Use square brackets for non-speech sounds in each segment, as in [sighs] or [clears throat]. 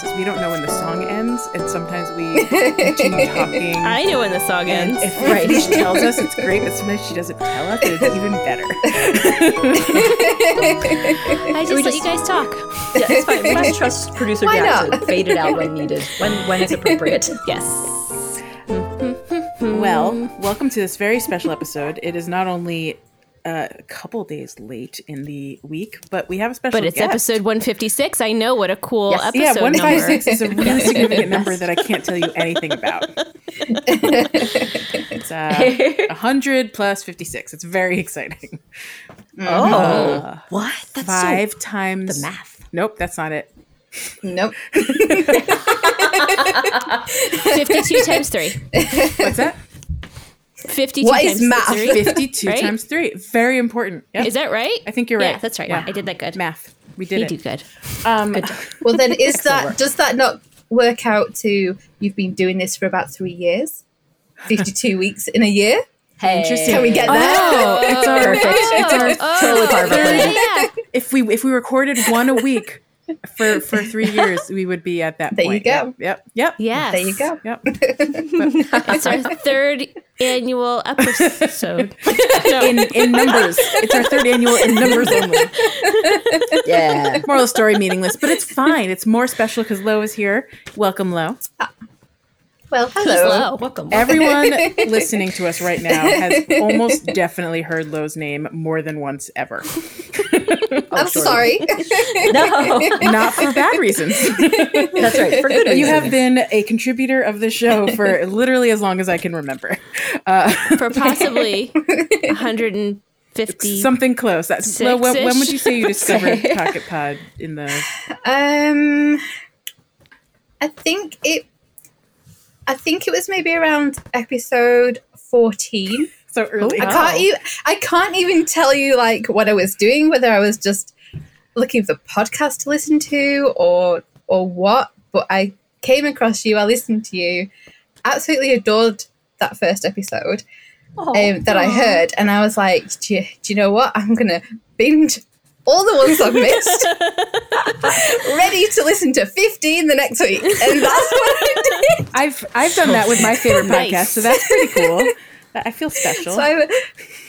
part is we don't know when the song ends, and sometimes we [laughs] continue talking. I know when the song ends. if right. she tells us it's great, but sometimes she doesn't tell us, and it's even better. [laughs] I just we let just- you guys talk. Yeah, it's fine. We just trust producer Why Jack not? to fade it out when needed, when when it's appropriate. [laughs] Yes. Well, welcome to this very special episode. It is not only uh, a couple days late in the week, but we have a special But it's guest. episode 156. I know what a cool Yes. episode Yeah, one number. five six is a really [laughs] significant number that I can't tell you anything about. [laughs] it's uh, hundred plus fifty six. It's very exciting. Oh, what? That's Five times the math. Nope, that's not it. nope. [laughs] 52 times 3. What's that? 52 What times is math? 3. [laughs] Fifty-two Right? times three. Very important. Yep. Is that right? I think you're right. Yeah, that's right. Yeah. I did that good. Math. We did You it. do good. Um, [laughs] Well, then is that does that not work out to you've been doing this for about three years, fifty-two [laughs] weeks in a year? Hey. Interesting. Can we get that? Oh, it's our Perfect. It's our Oh, Totally part of our plan. yeah. if we if we recorded one a week for for three years, we would be at that There you point. go. Yep. Yep. Yes. There you go. Yep. [laughs] [laughs] It's our third annual episode. No. [laughs] In in numbers, it's our third annual in numbers only. Yeah. Moral of the story meaningless, but it's fine. It's more special because Lo is here. Welcome, Lo. Uh, Well, Who's hello. Welcome. [laughs] Everyone listening to us right now has almost definitely heard Lo's name more than once ever. [laughs] I'm sure. sorry. [laughs] no, Not for bad reasons. that's right. For good reason. You have been a contributor of the show for literally as long as I can remember. Uh, For possibly 150. something close. That's Lo, when, when would you say you discovered Pocket Pod in the? um, I think it. I think it was maybe around episode fourteen. So early. I can't even. I can't even tell you like what I was doing, whether I was just looking for podcast to listen to or or what. But I came across you. I listened to you. Absolutely adored that first episode Oh, um, that I heard, and I was like, do you, do you know what? I'm gonna binge all the ones I've missed, [laughs] ready to listen to 15 the next week, and that's what I did. I've I've done that with my favorite Nice. [laughs] podcast, so that's pretty cool. I feel special. So I,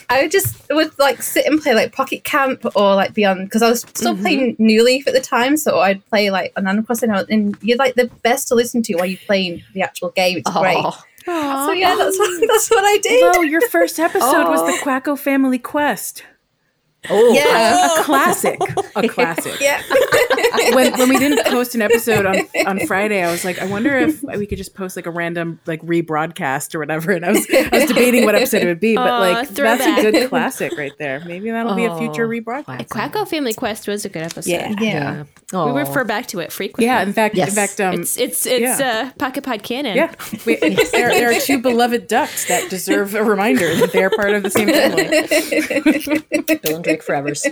I just would like sit and play like Pocket Camp or like Beyond because I was still mm-hmm. playing New Leaf at the time, so I'd play like an Animal Crossing, and you're like the best to listen to while you're playing the actual game. It's great. Oh, So yeah, that's what [laughs] that's what I did. Lo, your first episode was the Quacko Family Quest. Oh, Yeah. A [laughs] classic. A classic. Yeah. [laughs] when when we didn't post an episode on on Friday, I was like, I wonder if we could just post like a random like rebroadcast or whatever. And I was I was debating what episode it would be, but Aw, like that's a good classic right there. Maybe that'll be a future Oh, rebroadcast. Quacko Family Quest was a good episode. Yeah. Yeah. Oh. We refer back to it frequently. Yeah, in fact, Yes. in fact, um, It's it's it's yeah. uh, Pocket Pod canon. yeah, we, [laughs] there, there are two beloved ducks that deserve a reminder that they are part of the same family. Bill and Drake Forever's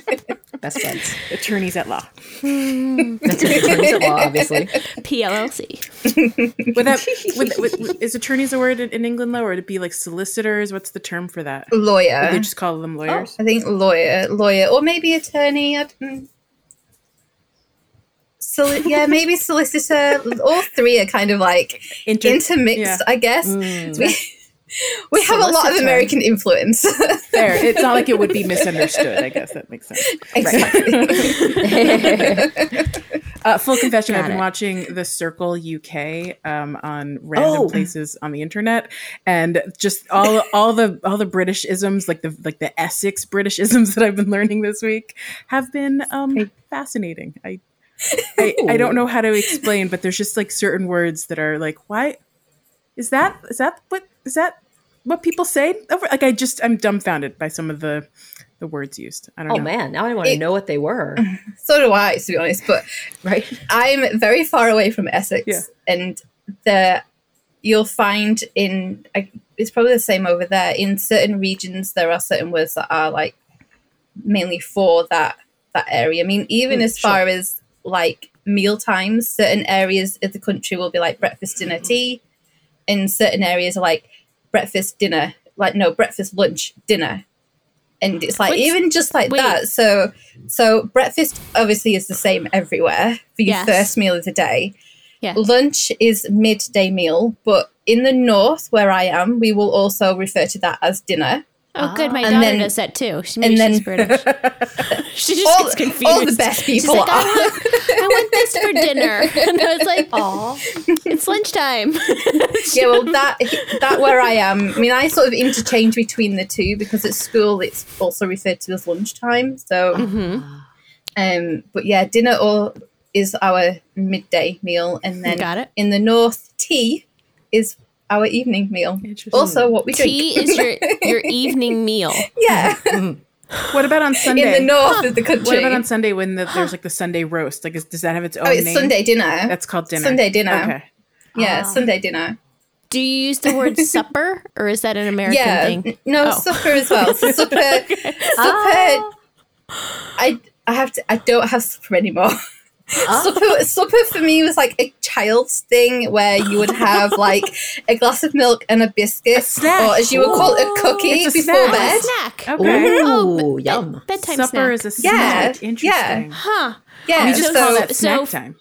best friends. Attorneys at law. That's what attorneys at law, obviously. PLLC. [laughs] Would that would, would, would- is attorneys a word in, in England though, or would it be like solicitors? What's the term for that? Lawyer. They just call them lawyers. I think lawyer, lawyer, or maybe attorney. I don't- Soli- yeah, maybe solicitor. All three are kind of like Inter- intermixed, yeah. I guess. Mm. [laughs] We, have a lot of American influence. [laughs] Fair. It's not like it would be [laughs] misunderstood. I guess that makes sense. exactly. Uh, full confession: Got I've been it. watching The Circle UK um, on random Oh. places on the internet, and just all all the all the British isms, like the like the Essex British isms that I've been learning this week, have been um, fascinating. I, I I don't know how to explain, but there's just like certain words that are like, why is that is that what is that what people say? Over like I just I'm dumbfounded by some of the the words used. I don't Oh know. man, now I want to It- know what they were. [laughs] so do I, to be honest. But [laughs] Right? I'm very far away from Essex, Yeah. and the you'll find in I- it's probably the same over there. In certain regions, there are certain words that are like mainly for that that area. I mean, even Mm, as far as like meal times, certain areas of the country will be like breakfast, dinner, tea. In certain areas, are like breakfast, dinner, like no breakfast, lunch, dinner, and it's like Which- even just like wait. that. So so breakfast obviously is the same everywhere for your Yes. first meal of the day. Yeah. Lunch is midday meal, but in the north where I am, we will also refer to that as dinner. Oh, good. My And daughter then- does that too. She, and she's British. [laughs] she just All, gets confused. all the best people like. I want, I want this for dinner. [laughs] And I was like, Aw. it's lunchtime. [laughs] yeah, well, that that where I am. I mean, I sort of interchange between the two because at school it's also referred to as lunchtime. So, hmm um, but yeah, dinner or is our midday meal, and then in the north, tea is our evening meal. Also, what we drink. Tea is your [laughs] your evening meal. yeah, [laughs] What about on Sunday? in the north of the country. What about on Sunday when the, there's like the Sunday roast? Like, is, does that have its own oh, it's name? Sunday dinner. That's called dinner. Sunday dinner. Okay. yeah, Ah. Sunday dinner. Do you use the word [laughs] supper or is that an American yeah, thing? n- no Oh. supper as well. So supper, supper. I I have to. I don't have supper anymore. Supper, supper for me was like a child's thing where you would have like a glass of milk and a biscuit, snack. or as you would call it, a cookie It's a before snack. bed. snack. Okay. Ooh, Oh, but- yum. Bedtime Supper snack. is a Yeah, snack. Interesting. huh. Yeah, We just So- call so that so- snack time.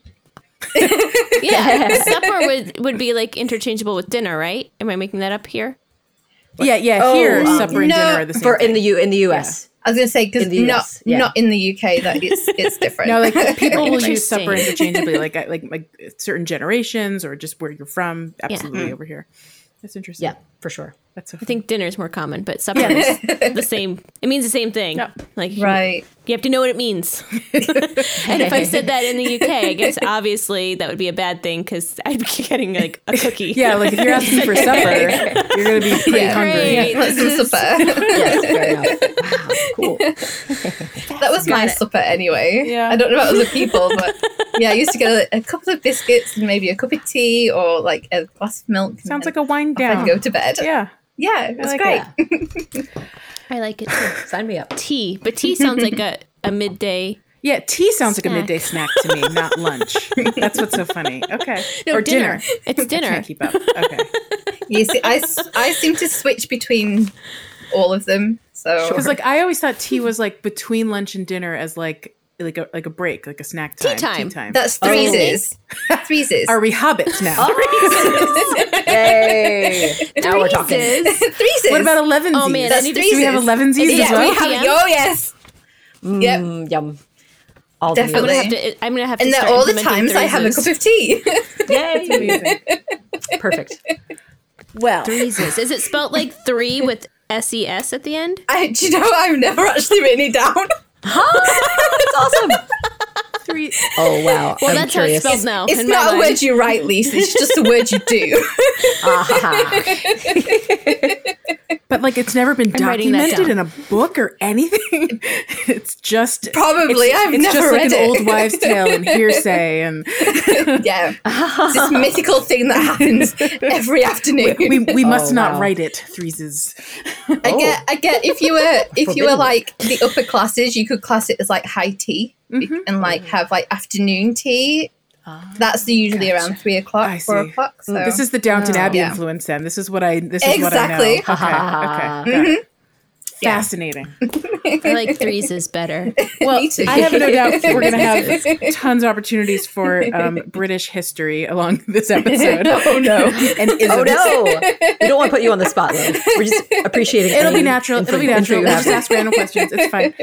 [laughs] [laughs] Yeah, supper would would be like interchangeable with dinner, right? Am I making that up here? Yeah, yeah. Oh, here, um, supper and no, dinner are the same. For in the U in the U.S. I was gonna say because not yeah. not in the UK that it's it's different. No, like people [laughs] will use supper interchangeably, like like like certain generations or just where you're from. Absolutely mm. over here. That's interesting. Yeah, for sure. That's so I think dinner is more common, but supper is the same. It means the same thing. Yeah. Like right. you have to know what it means. [laughs] and if I said that in the UK, I guess obviously that would be a bad thing because I'd be getting like a [laughs] cookie. Yeah, like if you're asking for supper, [laughs] you're gonna be pretty Yeah. hungry. Great. Let's This is- supper. Yes. Wow, cool. that was my it. supper anyway. Yeah. I don't know about other people, but yeah, I used to get a, a couple of biscuits and maybe a cup of tea or like a glass of milk. Sounds then like a wind I'd go to bed. Yeah. Yeah, it was like great. [laughs] I like it too. [laughs] Sign me up. Tea, but tea sounds like a, a midday. Yeah, tea sounds like a midday snack to me, not [laughs] lunch. That's what's so funny. Okay. No, or dinner. dinner. It's I dinner. can't keep up. Okay. You see, I, s- I seem to switch between all of them. So Because like I always thought tea was like between lunch and dinner as like like a like a break, like a snack time. time. time. that's Oh. threeses. Threeses. [laughs] Are we hobbits now? [laughs] Yay! Now we're talking. Threeses. threeses. [laughs] What about elevensies? Oh, man, I That's need to- threeses. Do we have elevensies Is Yeah, as well? we have. Oh yes, Yep. Mm, yum. All the I'm Definitely. gonna have to. I'm gonna have to. and then start all the implementing times I have a cup of tea. Yay! Amazing. Perfect. Well, Threeses. Is it spelled like three with S E S at the end? I, do you know, I've never actually written it down. [laughs] That's awesome. [laughs] three. Oh wow. Well, I'm that's curious. how it's spelled now. It's in my not a word you write, Lisa. It's just a word you do. [laughs] Ah, But like, it's never been I'm documented in a book or anything. [laughs] it's just Probably. It's, I've it's never just read like an old wives' tale and hearsay, [laughs] and yeah. It's this mythical thing that happens every afternoon. we we must Oh, not wow. write it. Threeses. I get, I get. If you were, if you were like the upper classes, you could class it as like high tea Mm-hmm. and like have like afternoon tea. That's the usually around three o'clock, I four see. o'clock. So This is the Downton Oh. Abbey Yeah. influence. Then this is what I this is Exactly. what I know. Okay, okay, [laughs] got it. Yeah. Fascinating. [laughs] I like is better. [laughs] Well, Me too. I have no doubt we're going to have [laughs] tons of opportunities for um, British history along this episode. oh no. And isms. oh no! We don't want to put you on the spot, though. We're just appreciating. It'll be natural. It'll be info- info natural. you We'll have. just ask random questions. It's fine.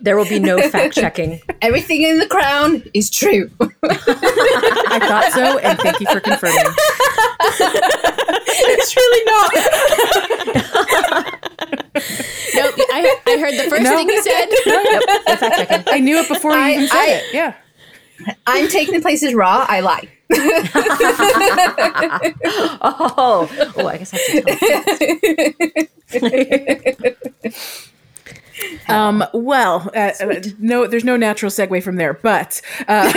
There will be no fact checking. Everything in the crown is true. I thought so, and thank you for confirming. it's really not. [laughs] Nope. I, I heard the first No. thing you said. [laughs] Yep, no fact checking. [laughs] I knew it before I- you even said I- it. Yeah. I'm taking the places raw. I lie. Oh, oh, I guess I have to tell. [laughs] Um, well, uh, uh, no, there's no natural segue from there, but uh, [laughs]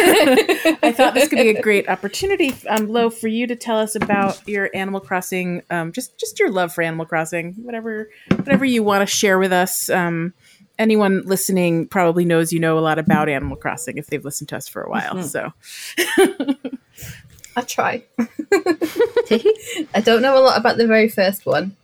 I thought this could be a great opportunity, um, Lo, for you to tell us about your Animal Crossing, um, just just your love for Animal Crossing, whatever whatever you want to share with us. Um, anyone listening probably knows you know a lot about Animal Crossing if they've listened to us for a while. So [laughs] I try. I don't know a lot about the very first one.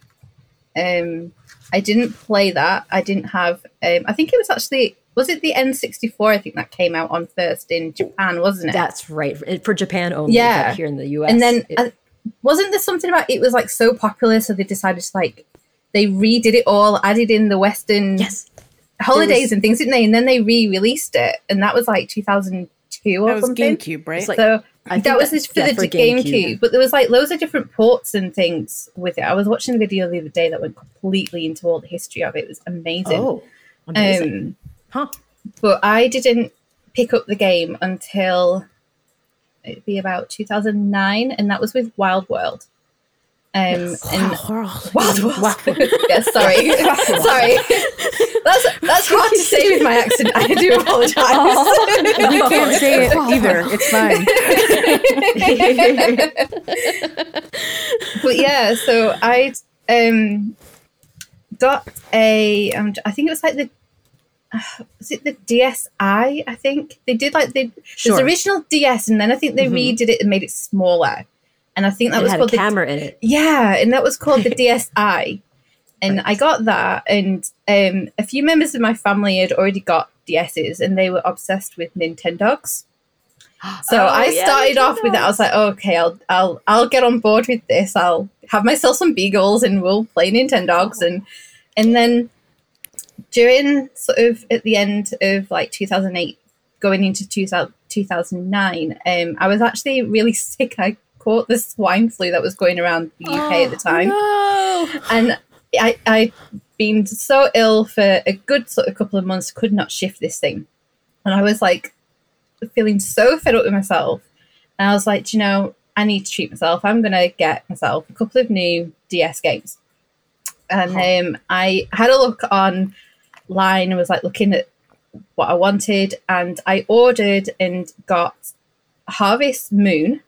Um, I didn't play that. I didn't have. Um, I think it was actually was it the N64? I think that came out on first in Japan, wasn't it? That's right. It- For Japan only. Yeah. but here in the US. and then it- uh, wasn't there something about it was like so popular, so they decided to like they redid it all, added in the Western yes. holidays was- and things, didn't they? And then they re-released it, and that was like 2002 or That was something. GameCube, right? It's like- so I that was this for yeah, the for GameCube. GameCube. but there was like loads of different ports and things with it. I was watching a video the other day that went completely into all the history of it. It was amazing. Oh, amazing. um, huh. but I didn't pick up the game until it'd be about 2009, and that was with Wild World. Um, and Wild World. [laughs] yeah, sorry, [laughs] sorry. [laughs] That's that's hard to say with my accent. I do apologize. we can't say it either. It's fine. but yeah, so I um got a um, I think it was like the uh, [sighs] was it the DSi? I think they did like the Sure. there's original DS, and then I think they Mhm. redid it and made it smaller. And I think that it was had a called the camera in it. yeah, and that was called the [laughs] DSi. And I got that, and um, a few members of my family had already got DSs, and they were obsessed with Nintendogs. [gasps] So Oh, I yeah, started off with it. I was like, oh, okay, I'll I'll I'll get on board with this. I'll have myself some beagles, and we'll play Nintendogs, and and then during sort of at the end of like 2008, going into 2000, 2009, um, I was actually really [laughs] sick. I caught the swine flu that was going around the UK at the time. No. and I I'd been so ill for a good sort of couple of months, could not shift this thing, and I was like feeling so fed up with myself, and I was like, "Do you know, I need to treat myself. I'm gonna get myself a couple of new DS games, and um, I had a look online and was like looking at what I wanted, and I ordered and got Harvest Moon,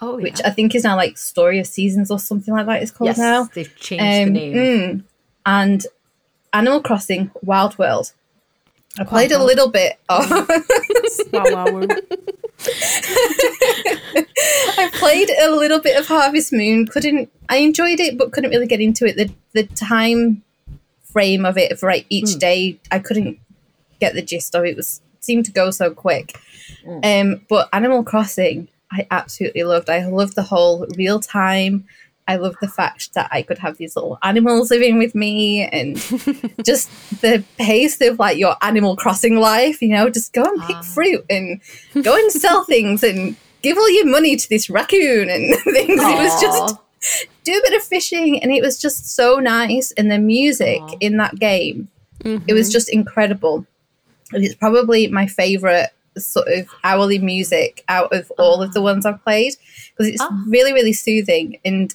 Oh, which I think is now like Story of Seasons or something like that. It's called yes, now they've changed the name. mm, and Animal Crossing Wild World. I played a little bit of. [laughs] [laughs] I played a little bit of Harvest Moon. Couldn't I enjoyed it, but couldn't really get into it. The the time frame of it for like each Hmm. day, I couldn't get the gist of it. it was seemed to go so quick. Hmm. Um, but Animal Crossing, I absolutely loved. I loved the whole real time. I loved the fact that I could have these little animals living with me and [laughs] just the pace of like your Animal Crossing life, you know, just go and pick Ah. fruit and go and sell [laughs] things and give all your money to this raccoon and [laughs] things. It was just do a bit of fishing and it was just so nice. And the music Aw. in that game, it Mm-hmm. was just incredible. And it's probably my favorite sort of hourly music out of all of the ones I've played because it's Ah. really, really soothing. And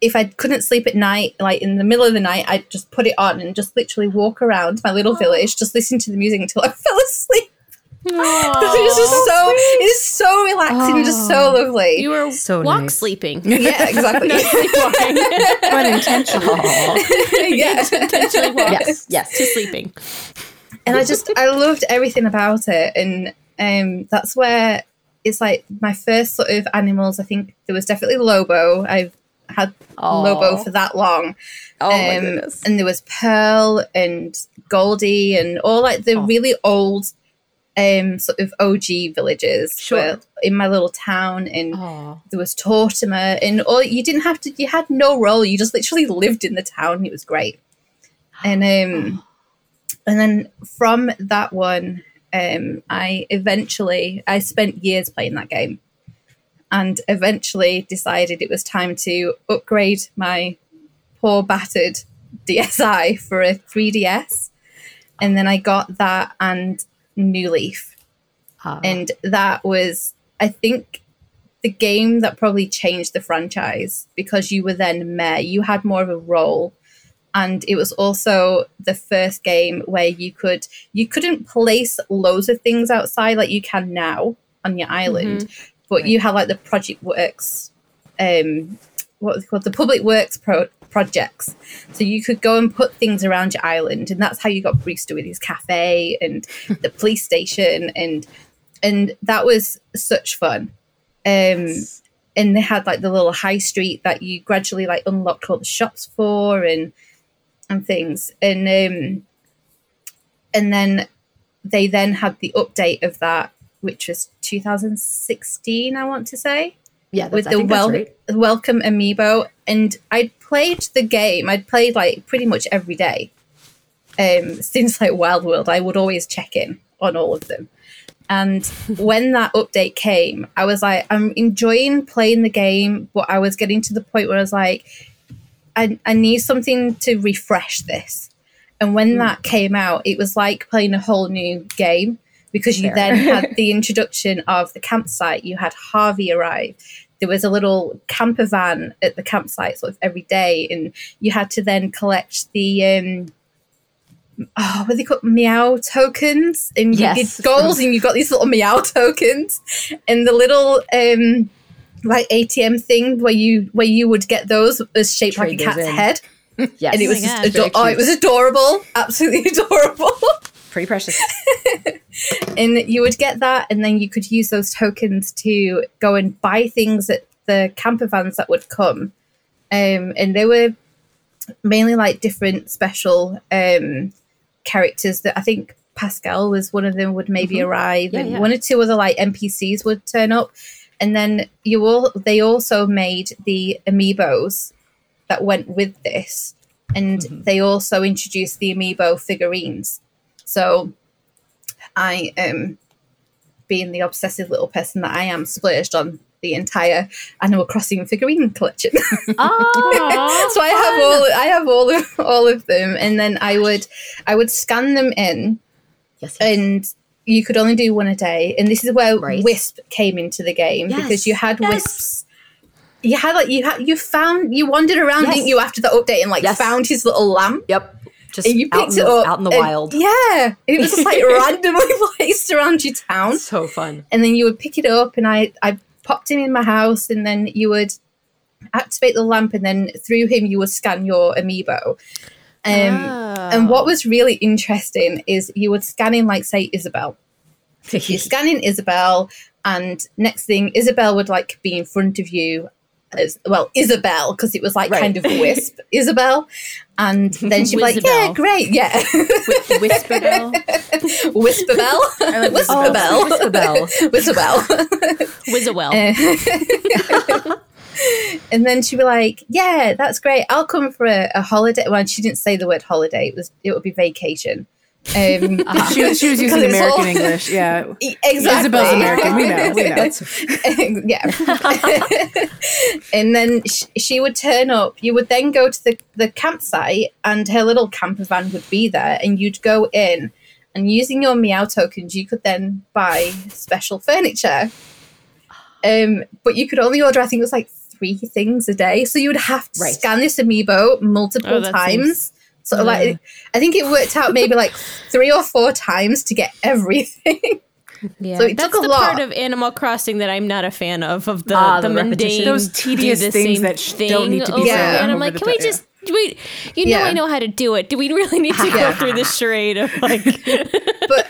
if I couldn't sleep at night, like in the middle of the night, I'd just put it on and just literally walk around my little village, just listen to the music until [laughs] I fell asleep. [laughs] it was just so, it's so relaxing and just so lovely. You were So walk nice. sleeping. [laughs] yeah, exactly. Not sleepwalking. but intentional. yeah. Intentionally walk Yes, yes. to sleeping. And I just I loved everything about it, and um, that's where it's like my first sort of animals. I think there was definitely Lobo. I've had Lobo for that long, Oh my Um, goodness. and there was Pearl and Goldie and all like the Oh. really old um sort of OG villages Sure. in my little town and Aw. there was Tortimer and all you didn't have to you had no role you just literally lived in the town it was great and um [gasps] and then from that one um I eventually I spent years playing that game and eventually decided it was time to upgrade my poor battered DSi for a 3DS and then I got that and New Leaf. Ah. and that was i think the game that probably changed the franchise because you were then mayor. You had more of a role and it was also the first game where you could you couldn't place loads of things outside like you can now on your island but you had like the project works um what was it called? The public works pro- projects. So you could go and put things around your island and that's how you got brewster with his cafe and [laughs] the police station and and that was such fun. Um and they had like the little high street that you gradually like unlocked all the shops for and and things. And um and then they then had the update of that which was 2016 i want to say. Yeah, with the wel- right. welcome amiibo. And i'd played the game i'd played like pretty much every day um [laughs] since like wild world. I would always check in on all of them. And [laughs] when that update came i was like i'm enjoying playing the game but i was getting to the point where i was like i, I need something to refresh this. And when that came out it was like playing a whole new game because you Fair. then had [laughs] the introduction of the campsite. You had harvey arrive. There was a little camper van at the campsite sort of every day and you had to then collect the um oh what are they called meow tokens and you Yes. did goals and you got these little meow tokens and the little um like ATM thing where you where you would get those as shaped like a cat's in. head [laughs] Yes, and it my was just gosh. ado- oh it was adorable absolutely [laughs] adorable pretty precious. [laughs] and you would get that and then you could use those tokens to go and buy things at the camper vans that would come um, and they were mainly like different special um, characters that i think pascal was one of them would maybe arrive Mm-hmm. Yeah, and yeah. one or two other like npcs would turn up and then you all they also made the amiibos that went with this and Mm-hmm. they also introduced the amiibo figurines so I am being the obsessive little person that I am splurged on the entire Animal Crossing figurine collection. Oh, [laughs] so I have all I have all of all of them and then I would I would scan them in yes, yes. and you could only do one a day and this is where Right. Wisp came into the game because you had yes. Wisps you had like you had you found you wandered around Yes. didn't you after the update and like Yes. found his little lamp Yep. Just and you out picked in it up out in the and- wild. Yeah, it was just like [laughs] randomly [laughs] placed around your town, So fun. and then you would pick it up, and I I popped him in my house, and then you would activate the lamp, and then through him you would scan your amiibo. Um, And what was really interesting is you would scan in, like say Isabelle. [laughs] You scan in Isabelle, and next thing Isabelle would like be in front of you. As, well, Isabelle, because it was like Right. kind of [laughs] wisp, Isabelle, and [laughs] then she'd be like, "Yeah, great, yeah." Whisper Bell. Whisperbell. I like Whisperbell. Whisperbell. Whisperbell. [laughs] And then she'd be like, "Yeah, that's great. I'll come for a, a holiday." Well, she didn't say the word holiday. It was it would be vacation. Um, [laughs] She, was- she was using [laughs] American all- English. Yeah. exactly. Isabelle's American. We know. We know. Yeah. and then sh- she would turn up. You would then go to the, the campsite, and her little camper van would be there, and you'd go in. And using your meow tokens, you could then buy special furniture. Um, but you could only order, I think it was like three things a day. So you would have to Right. scan this amiibo multiple Oh, that times. So like, I think it worked out maybe like three or four times to get everything. [laughs] Yeah, So it that's took a the lot. part of Animal Crossing that I'm not a fan of. Of the Ah, the, the mundane, Those tedious the things same that sh- thing don't need to be said over again. I'm like, the can we top, yeah. just we? You know, Yeah. I know how to do it. Do we really need to [laughs] go through this charade of like? [laughs] but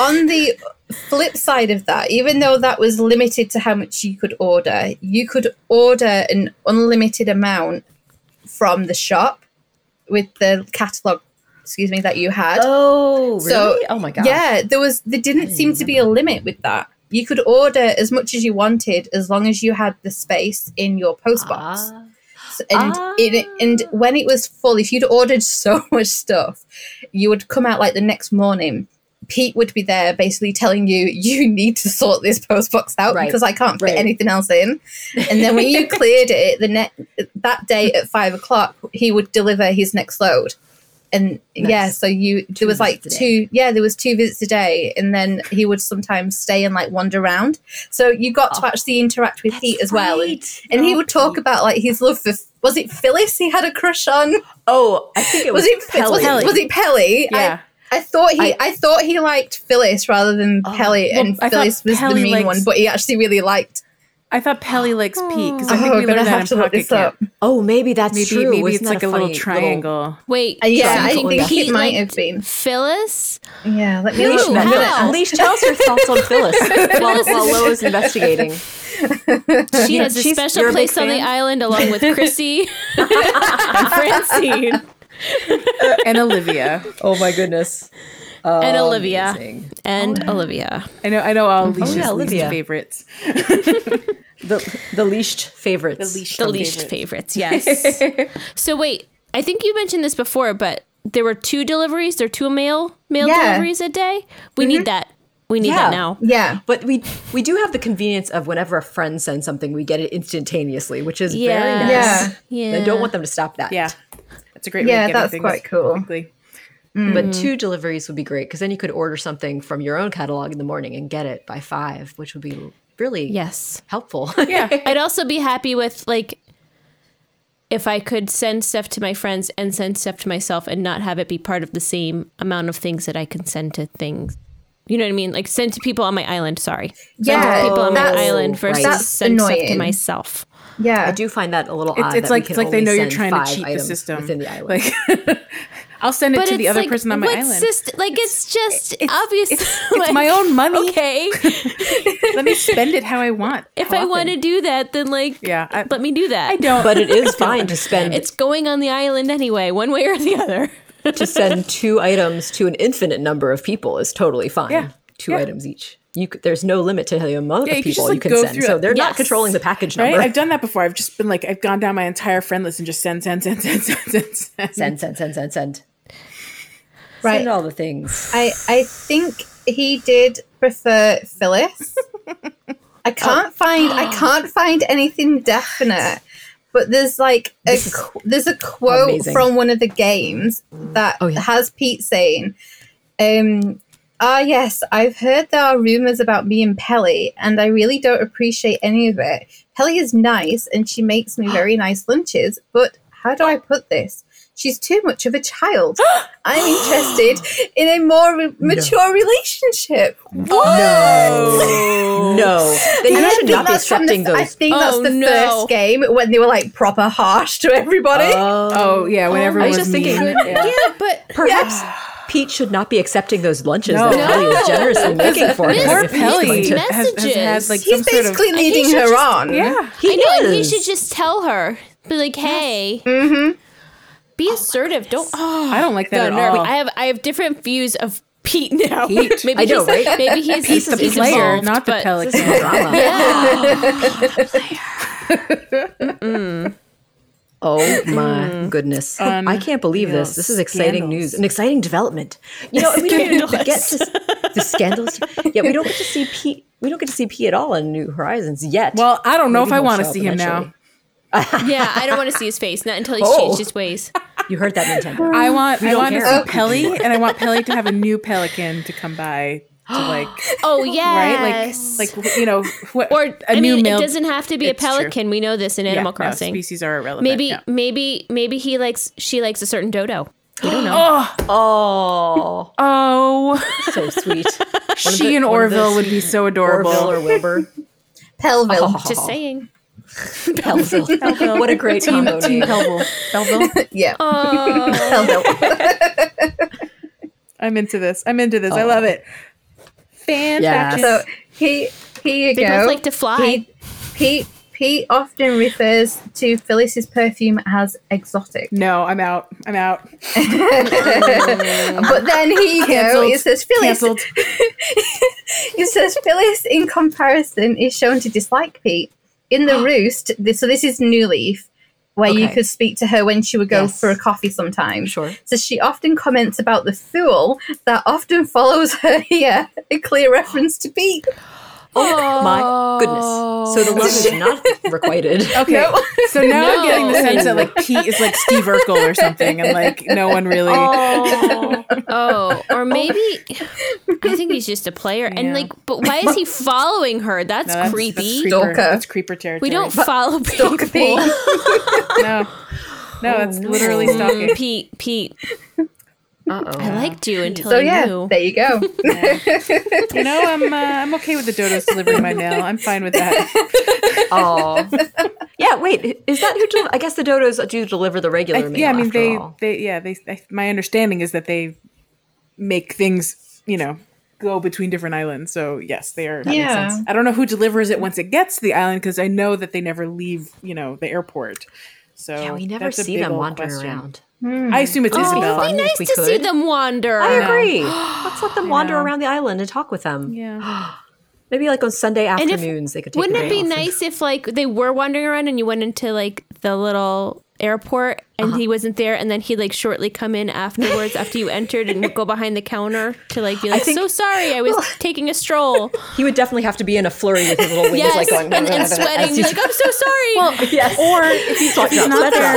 on the flip side of that, even though that was limited to how much you could order, you could order an unlimited amount from the shop with the catalog. Excuse me, that you had. oh, really? So, oh my god. Yeah, there was there didn't seem to be a limit with that. You could order as much as you wanted as long as you had the space in your post box. Ah. And Ah. it, and when it was full, if you'd ordered [laughs] so much stuff, you would come out like the next morning. Pete would be there, basically telling you you [laughs] need to sort this post box out Right. because I can't fit Right. anything else in. And then when you [laughs] cleared it, the net that day at five o'clock, he would deliver his next load. And yeah, so you there was like two yeah there was two visits a day, and then he would sometimes stay and like wander around. So you got to Oh, actually interact with Pete as well, and, right. and he Oh, would talk Pete. about like his love for was it Phyllis he had a crush on Oh, I think it was, was it Pelly. was it, was it Pelly Yeah. I, I thought he I, I- thought he liked Phyllis rather than Oh, Pelly well, and I Phyllis was Pelly the mean likes- one but he actually really liked I thought Pelly likes Pete because I oh think we're we gonna learned that have in to look Pocket this up Oh, maybe that's Maybe true. maybe Wasn't it's like a little funny triangle. Wait, Uh, yeah, so I think think Pete it might have been. Phyllis. Yeah, let me Who? look. Ooh, I'm gonna- how? Leash, tell us your thoughts on Phyllis [laughs] while, while Lo's investigating. She has a special you're a big place on the island along with Chrissy [laughs] and Francine [laughs] And Olivia. Oh my goodness. and oh, Olivia Amazing. and oh, Olivia. I know I know all oh, Leisha's yeah, least Olivia. favorites. [laughs] The the leashed favorites. The least The least favorites, [laughs] yes. so wait, I think you mentioned this before, but there were two deliveries. There are two mail mail Yeah. deliveries a day. We need mm-hmm. that. We need Yeah. that now. Yeah. But we we do have the convenience of whenever a friend sends something, we get it instantaneously, which is very nice. Yeah. Yeah. I don't want them to stop that. Yeah. That's a great Yeah, way of getting that's things quite cool. quickly. Mm. But two deliveries would be great because then you could order something from your own catalog in the morning and get it by five, which would be really Yes. helpful. [laughs] Yeah. I'd also be happy with like if I could send stuff to my friends and send stuff to myself and not have it be part of the same amount of things that I can send to things. You know what I mean? Like send to people on my island, sorry. Send to Yeah, people on my island versus That's send stuff to myself. Yeah. I do find that a little It's, odd. it's like it's like they know you're trying to cheat the system. within the island. Like [laughs] I'll send it But to the other like, person on my island. syst- like it's just It's- obvious. It's, it's my own [laughs] money. Okay. [laughs] Let me spend it how I want. if I want to do that, then like Yeah, I- let me do that. I don't. but it is fine to spend It's going on the island anyway, one way or the other. to send two items to an infinite number of people is totally fine. Yeah. Two Yeah. items each. You there's no limit to the amount Yeah, of you can people just, like, you can send. So they're not controlling the package Right? number. I've done that before. I've just been like, I've gone down my entire friend list and just send, send, send, [laughs] send, send, send, send. Send, send, send, send, send. Right. Send all the things. I I think he did prefer Phyllis. [laughs] I can't find I [gasps] can't find anything definite. But there's like a This is qu- there's a quote amazing. from one of the games that Oh, yeah. has Pete saying, um, "Ah yes, I've heard there are rumors about me and Pelly, and I really don't appreciate any of it. Pelly is nice, and she makes me very [gasps] nice lunches, but how do I put this? She's too much of a child. [gasps] I'm interested in a more re- mature relationship. No. [laughs] no. Then you I should think not be that's from accepting the, I those. think that's Oh, the no. first game when they were like proper harsh to everybody. Oh yeah, when I everyone was was just thinking- mean. Yeah. Yeah. but Perhaps [sighs] [sighs] [sighs] Pete should not be accepting those lunches No. that Pelly is generously [laughs] making for him. Poor if he's Pelly going has, has had like He's some sort of basically leading should her just- on. yeah. He I know, and he should just tell her, be like, "Hey, mm-hmm. be assertive. Don't." Oh, I don't like that the at all. I have I have different views of Pete now. Pete. [laughs] maybe I know, he's, right? Maybe he's He's the he's player, involved, not the but- pelican. [laughs] drama. Yeah. Oh [clears throat] my mm. goodness. Oh, I um, can't believe this. This is exciting Scandals. news, an exciting development. You know, we don't get to [laughs] the scandals. Yeah, we don't get to see Pete. We don't get to see Pete at all in New Horizons yet. Well, I don't know Maybe if I want to see him now. [laughs] yeah, I don't want to see his face. Not until he's Oh. changed his ways. You heard that, Nintendo. I want I don't want to care. see Pelly, and I want Pelly to have a new pelican to come by to [gasps] like Oh yeah right, like like you know, what, or a I new mean, male. it doesn't have to be a It's true. pelican. We know this in yeah, Animal no, Crossing. species are irrelevant. maybe yeah. maybe maybe he likes she likes a certain dodo. [gasps] You don't know. Oh, Oh, oh so sweet. [laughs] she and Orville would be so adorable. Orville or Wilbur. [laughs] Pelville. Oh, just saying. [laughs] Pelville. What a great Team, combo team name. Pelville. Yeah. Oh, Pelville. I'm into this. I'm into this. I love it. Fantastic. so he here you they go. both like to fly. Pete, Pete Pete often refers to Phyllis's perfume as exotic. no, I'm out. I'm out. [laughs] But then he you go. Cancelled. [laughs] It says Phyllis. Cancelled. It says Phyllis, in comparison, is shown to dislike Pete. In the [gasps] roost, this, so this is New Leaf, where you could speak to her when she would go Yes. for a coffee sometimes. Sure. So she often comments about the fool that often follows [laughs] her here, a clear reference to Pete. Oh my goodness. So the love is not requited. [laughs] Okay. No. So now I'm getting the sense that like Pete is like Steve Urkel or something, and like no one really. Oh. [laughs] Oh, or maybe I think he's just a player. And Yeah. like, but why is he following her? That's, No, that's, creepy. That's creeper, Stalker. that's creeper territory. we don't follow people. Stalker Pete. [laughs] No. No, oh, it's literally mm, stalking. Pete, Pete. Uh-oh. I liked you until So I yeah, knew. there you go. [laughs] You know, I'm uh, I'm okay with the dodos delivering my mail. I'm fine with that. [laughs] Oh, yeah. Wait, is that who? Del- I guess the dodos do deliver the regular I- mail. yeah, I mean after they all. they yeah they. I, my understanding is that they make things you know go between different islands. So yes, they are. that makes Yeah. sense. I don't know who delivers it once it gets to the island because I know that they never leave you know the airport. So Yeah, we never see them wandering question. around. Hmm. I assume it's Oh, Isabelle. it'd It'd be nice we to see them wander. I agree. [gasps] Let's let them wander around the island and talk with them. Yeah. [gasps] Maybe like on Sunday And if- afternoons they could take. Wouldn't it be off and- nice if like they were wandering around and you went into like the little airport and Uh-huh. he wasn't there and then he'd like shortly come in afterwards after you entered and go behind the counter to like be like think- so sorry I was taking a stroll. [laughs] He would definitely have to be in a flurry with his little wings, yes, like going and, [laughs] and sweating. Be [laughs] like I'm so sorry. yes. Or if he's, if he's not there,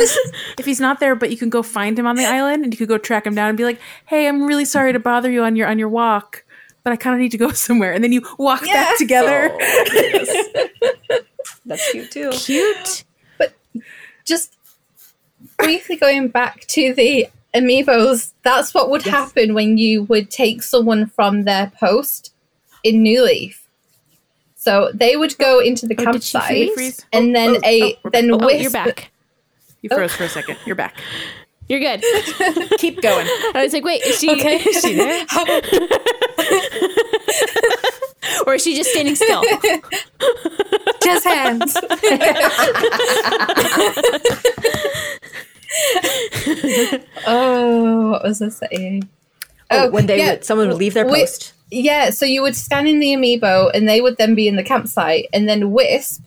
if he's not there, but you can go find him on the island and you could go track him down and be like, "Hey, I'm really sorry to bother you on your on your walk, but I kind of need to go somewhere." And then you walk Yeah. back together. That's cute too. Cute. But just briefly going back to the amiibos, that's what would Yes. happen when you would take someone from their post in New Leaf. So they would go into the Oh, campsite, and then a we're then Oh, Wisp. Oh, oh, you're back. You froze for a second. You're back. [laughs] You're good. [laughs] Keep going. [laughs] I was like, wait, is she Okay. is she there? or is she just standing still? Just hands. [laughs] oh, what was I saying? Oh, when they yeah, would, someone would leave their wi- post. Yeah, so you would scan in the amiibo, and they would then be in the campsite, and then Wisp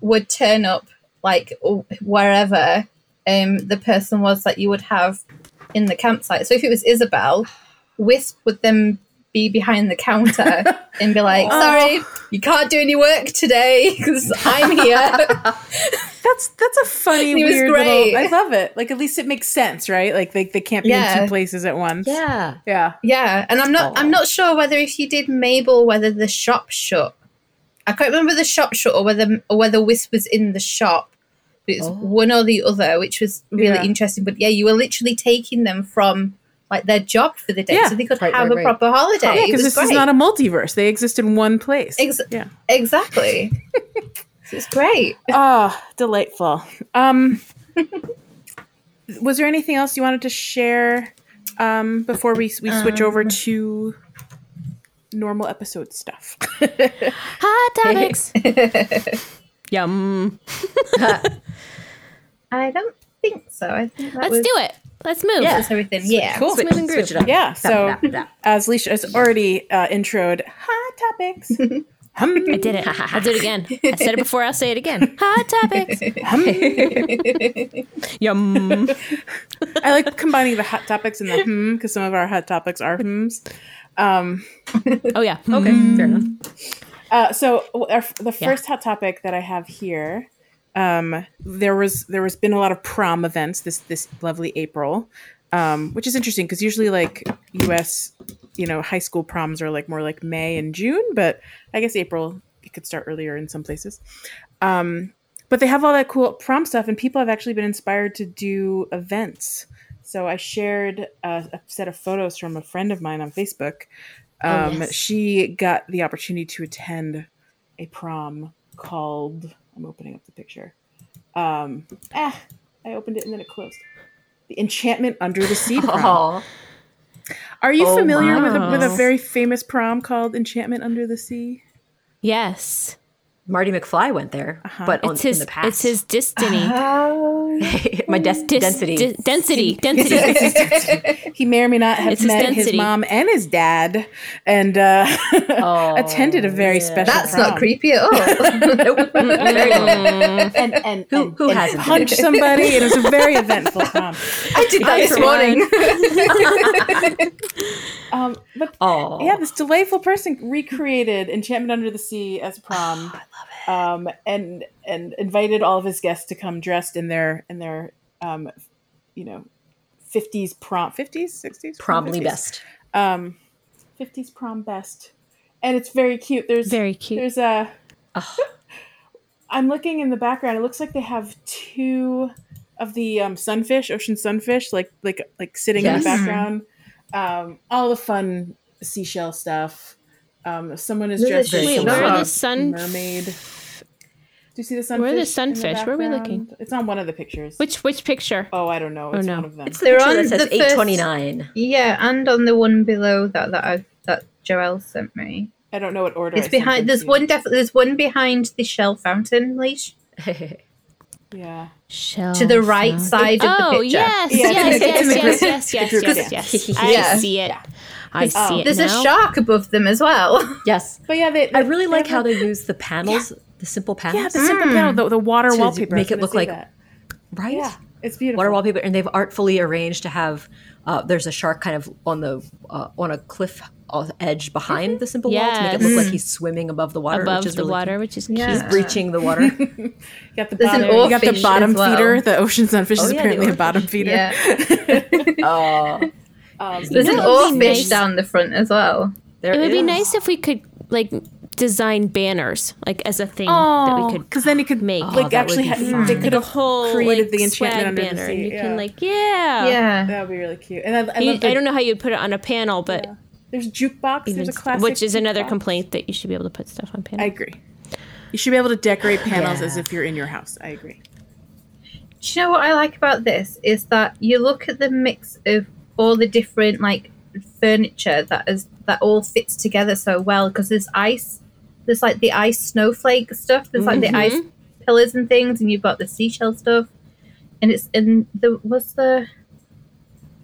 would turn up like wherever um, the person was that you would have in the campsite. So if it was Isabelle, Wisp would then be behind the counter [laughs] and be like, "Sorry, you can't do any work today because I'm here." [laughs] That's that's a funny, was weird great. little. I love it. Like at least it makes sense, right? Like they, they can't be in two places at once. Yeah. Yeah. Yeah, and I'm not. Aw. I'm not sure whether if you did Mabel, whether the shop shut. I can't remember the shop shut or whether or whether Wisp was in the shop. It was Oh. one or the other, which was really Yeah. interesting. But yeah, you were literally taking them from like their job for the day, Yeah. so they could Right, have right, a right. proper holiday. Yeah, because was this is not a multiverse. They exist in one place. Ex- yeah. exactly. So [laughs] it's great. Oh, delightful. Um, was there anything else you wanted to share um, before we we switch over to normal episode stuff? [laughs] Hot topics. [laughs] Yum. I don't think so. I think that Let's was, do it. Let's move. Yeah. was everything. Yeah. Cool. Let's move and Switch it up. yeah. So as Leisha has already uh, introed, hot topics. [laughs] hum, I did it. [laughs] I'll do it again. I said it before. I'll say it again. Hot topics. [laughs] Yum. I like combining the hot topics and the hmm because some of our hot topics are hms. Um, Oh yeah. Okay, fair enough. Uh, so our, the first hot topic that I have here, um, there was there was been a lot of prom events this this lovely April, um, which is interesting because usually like U.S. you know high school proms are like more like May and June, but I guess April it could start earlier in some places. Um, but they have all that cool prom stuff, and people have actually been inspired to do events. So I shared a, a set of photos from a friend of mine on Facebook. Um, yes. She got the opportunity to attend a prom called. I'm opening up the picture. Um, ah, I opened it and then it closed. The Enchantment Under the Sea prom. Aw. [laughs] Are you Oh, familiar with a, with a very famous prom called Enchantment Under the Sea? Yes. Marty McFly went there, Uh-huh. but on, It's his. in the past. It's his destiny. Oh. [laughs] [laughs] my des- Dis- density. di- density. Density. He may or may not have It's met his density. mom and his dad, and uh, [laughs] attended a very yeah. special. That's prom. not creepy at all. [laughs] Nope. Very good. And and Who- and, who and hasn't? punched somebody. It was a very eventful prom. I did that this morning. Um, but Oh, yeah, this delightful person recreated Enchantment Under the Sea as prom. I love it. Um, and and invited all of his guests to come dressed in their in their um, you know, fifties prom, fifties, sixties, probably best. Um, fifties prom best, and it's very cute. There's Very cute. There's a. [laughs] I'm looking in the background. It looks like they have two of the um, sunfish, ocean sunfish, like like like sitting in the background. um, all the fun seashell stuff. Um, someone is This dressed as Wait, some where are the of sun- mermaid. Do you see the sunfish? Where are the in sunfish? Where are we looking? It's on one of the pictures. Which which picture? Oh, I don't know. Oh, it's no. one of them. It's the They're on that says first- eight twenty nine. Yeah, and on the one below that that I that Joelle sent me. I don't know what order. It's sent them behind. There's one definitely. There's one behind the shell fountain leash [laughs] Yeah. Shell to the right side of Oh the picture. yes, Yeah, yes, [laughs] yes, yes, yes, yes, yes, yes. I see it. I see Oh. it There's now. a shark above them as well. [laughs] yes, But yeah, they, I really like how they use the panels, the simple panels, Yeah, the simple panel, the, the water To wallpaper. I make it look like- that. right? Yeah, it's beautiful. Water wallpaper, and they've artfully arranged to have. Uh, there's a shark kind of on the uh, on a cliff uh, edge behind the simple wall to make it look like he's swimming above the water, above which is the really water, which is Yeah. He's breaching the water. [laughs] You got the bottom. You got the bottom well. feeder. The ocean sunfish Oh, is yeah, apparently a oarfish. bottom feeder. Yeah. [laughs] oh, Um, There's an know what would be oarfish nice? down the front as well. there It would be nice if we could like design banners like as a thing that oh, we could because then you could make. like Oh, that actually be ha- fun. they like could a have whole created like, the enchantment swag under the banner, sea, and you yeah. can like yeah. Yeah. that would be really cute. And I, I, You- the, I don't know how you'd put it on a panel, but yeah. There's jukebox. even There's a s- classic, which is another jukebox. complaint that you should be able to put stuff on panels I agree. You should be able to decorate panels as if you're in your house. I agree. Do you know what I like about this is that you look at the mix of all the different like furniture that is that all fits together so well because there's ice, there's like the ice snowflake stuff, there's like the ice pillars and things, and you've got the seashell stuff, and it's in the what's the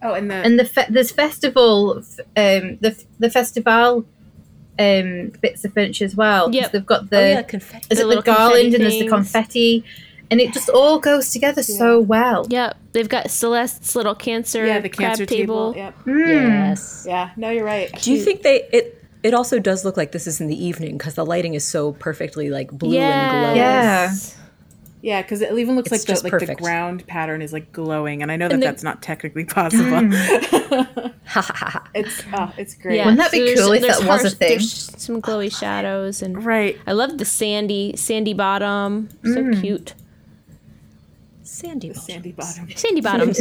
Oh, and the and the fe- there's festival um the the festival um bits of furniture as well. Yep. They've got the oh yeah, confetti. is The it the garland confetti and there's the confetti, and it just all goes together so well. Yep, they've got Celeste's little cancer, yeah, the crab cancer table. table. Yep. Mm. Yes. Yeah. No, you're right. Do you think they it? It also does look like this is in the evening because the lighting is so perfectly like blue and glowing. Yes. Yeah, because it even looks It's like the, just like the ground pattern is like glowing, and I know that And the- that's not technically possible. Mm. [laughs] Ha ha ha ha. it's oh, it's great. Yeah, Wouldn't that be cool if there's that was a thing? There's some glowy oh, shadows and Right. I love the sandy sandy bottom. So mm. cute. Sandy. bottom. Sandy bottom. Sandy bottoms.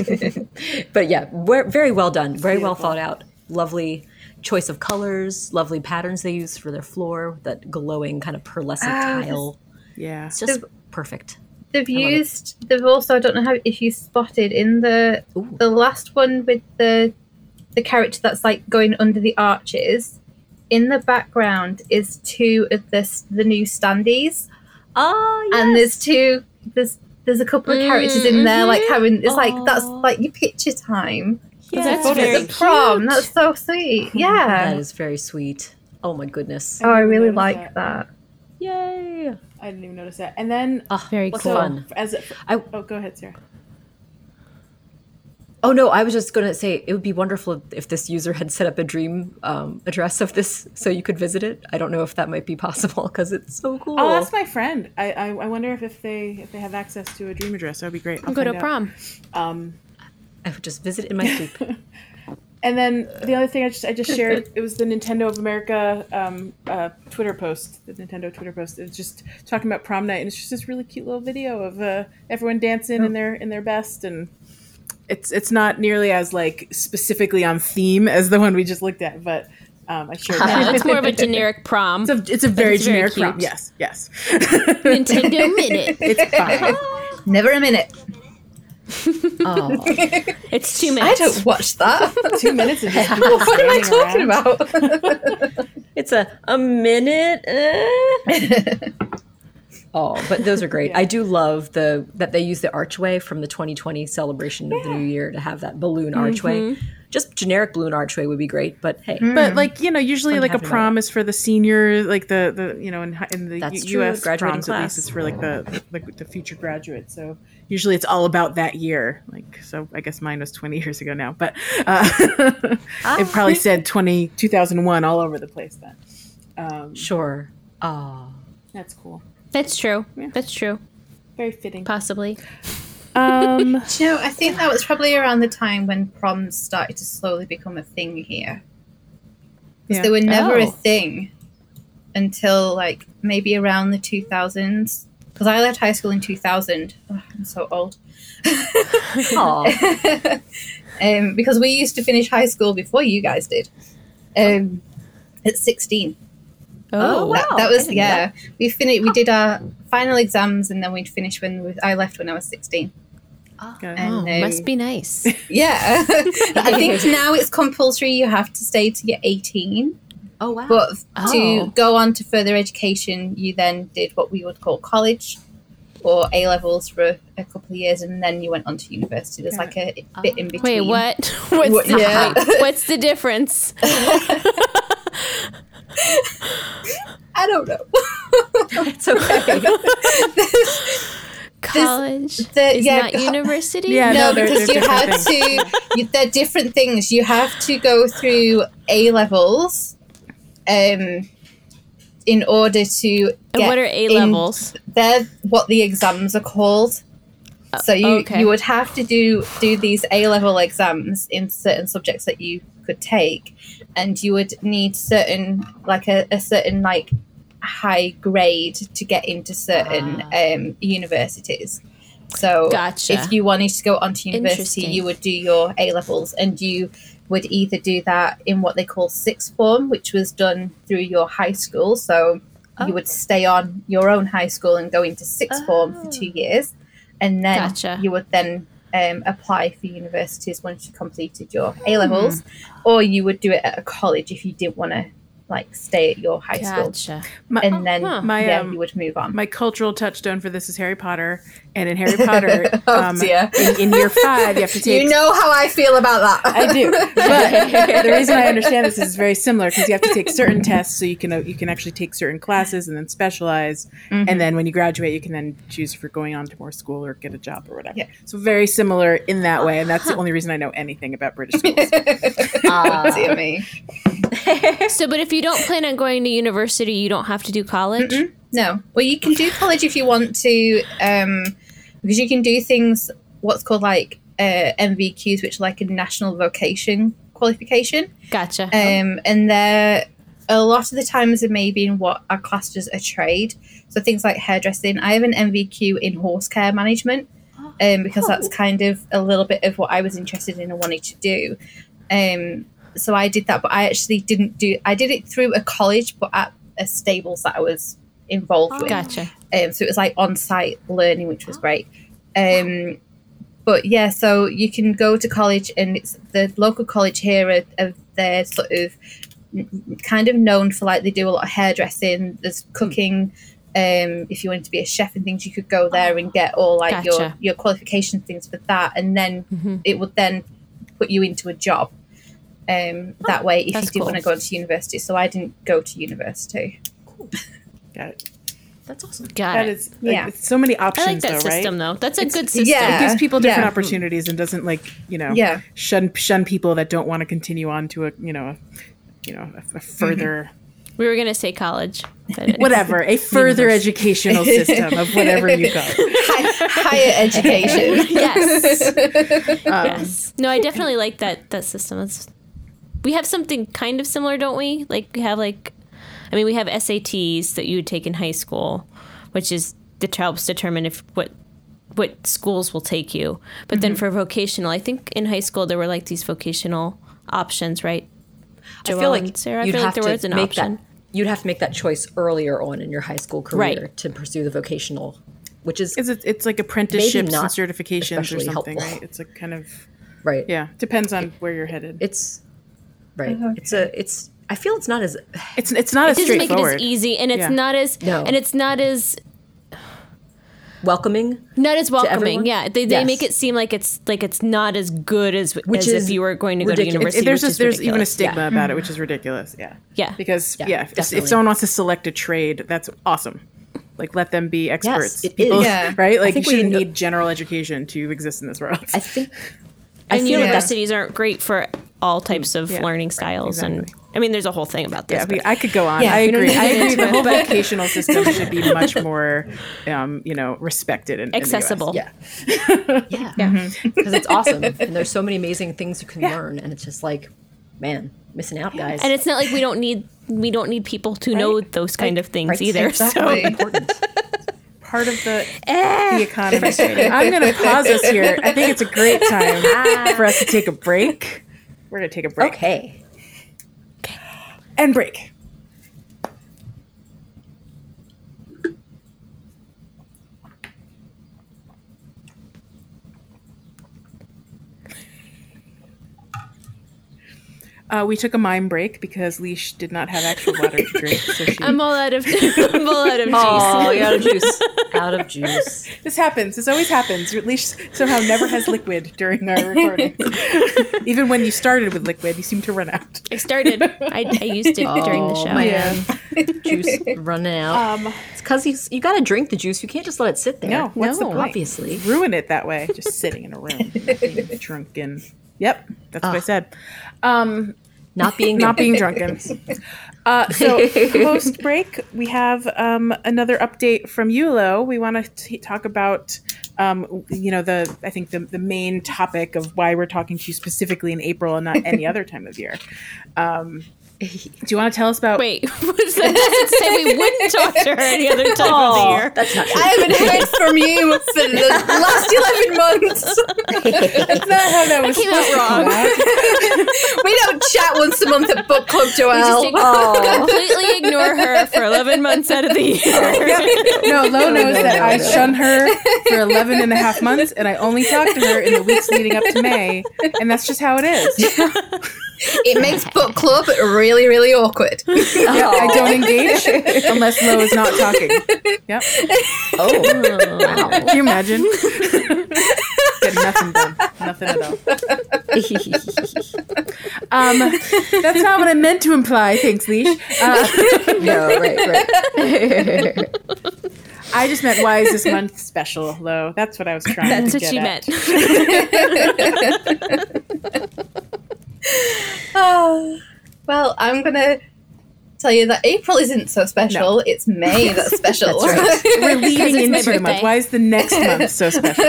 [laughs] But yeah, we very well done. Very well thought out. Lovely choice of colors. Lovely patterns they use for their floor. That glowing kind of pearlescent Ah, tile. Yeah. It's just perfect. They've used. They've also. I don't know how if you spotted in the Ooh. the last one with the the character that's like going under the arches. In the background is two of this the new standees, Oh and there's two. There's there's a couple of characters in there like having. It's like that's like your picture time. That's Photo very the prom. cute. That's so sweet. Yeah. that is very sweet. Oh my goodness. Oh, I really like that. that. Yay. I didn't even notice that. And then Oh, Very what's cool. fun. as it, I- oh, go ahead, Sarah. Oh no, I was just gonna say it would be wonderful if this user had set up a dream um, address of this so you could visit it. I don't know if that might be possible [laughs] because it's so cool. I'll ask my friend. I, I I wonder if, if they if they have access to a dream address. That would be great. I'll Go to find out. prom. Um, I would just visit in my sleep. [laughs] and then the other thing I just I just shared it was the Nintendo of America um, uh, Twitter post. The Nintendo Twitter post. It's just talking about prom night, and it's just this really cute little video of uh, everyone dancing in their in their best, and it's it's not nearly as like specifically on theme as the one we just looked at, but um, I shared No, that. [laughs] it's more of a [laughs] generic prom. It's a, it's a very it's generic cute. prom. Yes, yes. Nintendo Minute. it's fine. Never a minute. Oh, It's two minutes. I don't watch that. [laughs] Two minutes of just people [laughs] what am I talking around. about? [laughs] it's a a minute. eh. Oh, but those are great. I do love the that they use the archway from the 2020 celebration of the new year to have that balloon archway. Just generic balloon archway would be great, but hey, But like you know, usually like a having prom is for the senior, like the the you know in in the That's U- true, U.S. graduating proms at class. least it's for like the like the future graduate. So usually it's all about that year. Like so, I guess mine was twenty years ago now, but uh, [laughs] it probably said 20, 2001 all over the place then. Um, sure. Oh, that's cool. That's true. That's true. Very fitting. Possibly. Um, [laughs] you know, I think that was probably around the time when proms started to slowly become a thing here. Because Yeah. they were never a Oh. thing until like maybe around the 2000s. Because I left high school in 2000. Ugh, I'm so old. [laughs] [laughs] Um, because we used to finish high school before you guys did. Um, at 16. Oh, wow. That, that was didn't know yeah. We finished. We did our final exams, and then we'd finish when we, I left when I was 16. Good. And, Oh, um, must be nice. [laughs] Yeah, I think now it's compulsory. You have to stay to you're 18. Oh wow. But Oh. to go on to further education, you then did what we would call college or A levels for a, a couple of years, and then you went on to university. There's Yeah. like a bit in ah. Wait, between. what? [laughs] [laughs] What's What- the, yeah. wait, what's the difference? [laughs] I don't know. it's okay. College the- is yeah, not co- university. Yeah, no, no, because you different had things. to. You, they're different things. You have to go through A levels, um, in order to And get. what are A levels? They're what the exams are called. So you okay. you would have to do do these A level exams in certain subjects that you could take, and you would need certain like a, a certain like high grade to get into certain um, universities. So Gotcha. if you wanted to go onto university, you would do your A levels, and you would either do that in what they call sixth form, which was done through your high school. So Oh. you would stay on your own high school and go into sixth form for two years, and then Gotcha. you would then um, apply for universities once you completed your A levels, or you would do it at a college if you didn't want to like stay at your high school, My, and then huh. My, yeah, um, you would move on. my cultural touchstone for this is Harry Potter, and in Harry Potter, [laughs] Oh, um, dear. in, in year five, you have to take you know how I feel about that. I do, [laughs] but the reason I understand this is very similar because you have to take certain tests, so you can uh, you can actually take certain classes and then specialize, Mm-hmm. and then when you graduate, you can then choose for going on to more school or get a job or whatever. Yeah. So very similar in that way, and that's the only reason I know anything about British schools. [laughs] Ah. Dear me. So, but if you don't plan on going to university, you don't have to do college. No. Well, you can do college if you want to, um, because you can do things what's called like uh, NVQs, which are like a national vocation qualification. Gotcha. Um, and they're a lot of the times are maybe in what are classed as a trade. So things like hairdressing. I have an NVQ in horse care management, um, because that's kind of a little bit of what I was interested in and wanted to do. Um, so I did that, but I actually didn't do. I did it through a college, but at a stables that I was involved with. gotcha. Um, so it was like on site learning, which was great. Um, but yeah, so you can go to college, and it's the local college here. Are, are they're sort of kind of known for like they do a lot of hairdressing. There's cooking. Um, if you wanted to be a chef and things, you could go there and get all like your Gotcha. your qualification things for that, and then Mhm. it would then put you into a job. Um, that way, if you that's did cool. want to go to university. So I didn't go to university. Cool. [laughs] Got it. That's awesome. Got That it. is, like, Yeah. so many options. I like that though, system right? though. That's a It's- good system. yeah. It gives people different Yeah. opportunities and doesn't like you know Yeah. shun shun people that don't want to continue on to a you know a, you know a, a further We were gonna say college. [laughs] whatever a further educational system of whatever you go. [laughs] Hi- higher education. Yes. Um, yes. No, I definitely like that that system. It's, we have something kind of similar, don't we? Like we have like, I mean, we have SATs that you would take in high school, which is that helps determine if what what schools will take you. But then mm-hmm. for vocational, I think in high school there were like these vocational options, right? I feel like Sarah, I you'd feel like have there to was an make option. that. You'd have to make that choice earlier on in your high school career Right. to pursue the vocational, which is Is it, it's like apprenticeships and not certifications or something, helpful. right? It's like kind of right. yeah, depends on where you're headed. It's right. Uh-huh. It's a. It's. I feel it's not as. [sighs] It's it's not It as doesn't make it as easy, and it's Yeah. not as No. and it's not as welcoming. not as welcoming. everyone? Yeah, they, they Yes. make it seem like it's like it's not as good as Which as is if you were going to go to ridiculous. university. there's which a, is there's even a stigma Yeah. about it, mm-hmm. which is ridiculous. Yeah. Yeah. Because Yeah, yeah, if, if someone wants to select a trade, that's awesome. Like let them be experts. it People- is. Yeah. [laughs] Right? Like you we shouldn't know- need general education to exist in this world. I think. I and feel like that's universities aren't great for all types mm, of Yeah, learning right, styles, and. I mean, there's a whole thing about this. Yeah, we, but- I could go on. Yeah, I agree. I agree. The whole but- vocational system should be much more, um, you know, respected and accessible. Yeah. [laughs] yeah. Mm-hmm. Because it's awesome. And there's so many amazing things you can learn. And it's just like, man, missing out, guys. and it's not like we don't need we don't need people to know those kind of things Right, either. exactly. So important. part of the eh. the economy. I'm going to pause us here. I think it's a great time [laughs] for us to take a break. We're going to take a break Okay. and break. Uh, we took a mime break because Leash did not have actual water to drink. So she, I'm all out of [laughs] I'm all out of juice. Oh, you're out of juice. [laughs] out of juice. this happens. This always happens. Leash somehow never has liquid during our recording. [laughs] Even when you started with liquid, you seem to run out. I started. I, I used it during the Oh, show. man. juice running out. Um, it's because you, you got to drink the juice. You can't just let it sit there. no, what's the No. point? Obviously. ruin it that way, just sitting in a room, being drunken. Yep, that's what I said. Um, Not being not being drunken. Uh, so [laughs] post break, we have um, another update from Yulo. We want to talk about, um, you know, the I think the the main topic of why we're talking to you specifically in April and not any [laughs] other time of year. Um, do you want to tell us about? Wait, [laughs] was that doesn't say we wouldn't talk to her any other time of the oh, year. That's not true. I haven't heard from you [laughs] for the last 11 months. [laughs] That's not how that was came out wrong. We don't chat once a month at book club, Just Joelle. ig- oh. completely ignore her for 11 months out of the year. Oh. No, Lo knows that I no. shunned her for 11 and a half months, and I only talked to her in the weeks leading up to May, and that's just how it is. It makes book club really, really awkward. Yeah, [laughs] I don't engage [laughs] unless Lo is not talking. Yep. Oh, wow. Can you imagine? Get nothing done. Nothing at all. Um, that's not what I meant to imply. Thanks, Leash. Uh, no, right, right. [laughs] I just meant why is this month special, Lo? That's what I was trying That's to what get she at. meant. Oh, well, I'm going to tell you that April isn't so special. It's May [laughs] that's special. That's We're [laughs] leading it's my into the month. Why is the next month [laughs] so special?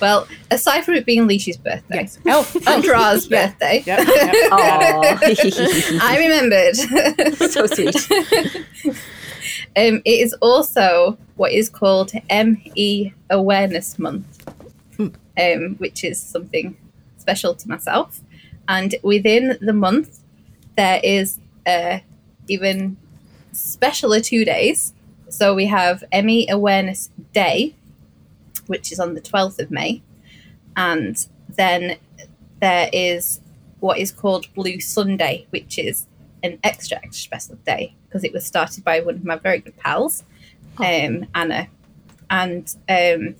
well, aside from it being Leish's birthday Yes. Oh, and Ra's birthday, Yep, yep. I remembered. so sweet. Um, it is also what is called ME Awareness Month, um, which is something special to myself. And within the month, there is uh, even specialer two days. So we have ME Awareness Day, which is on the 12th of May. And then there is what is called Blue Sunday, which is an extra, extra special day because it was started by one of my very good pals, um, Anna. And um,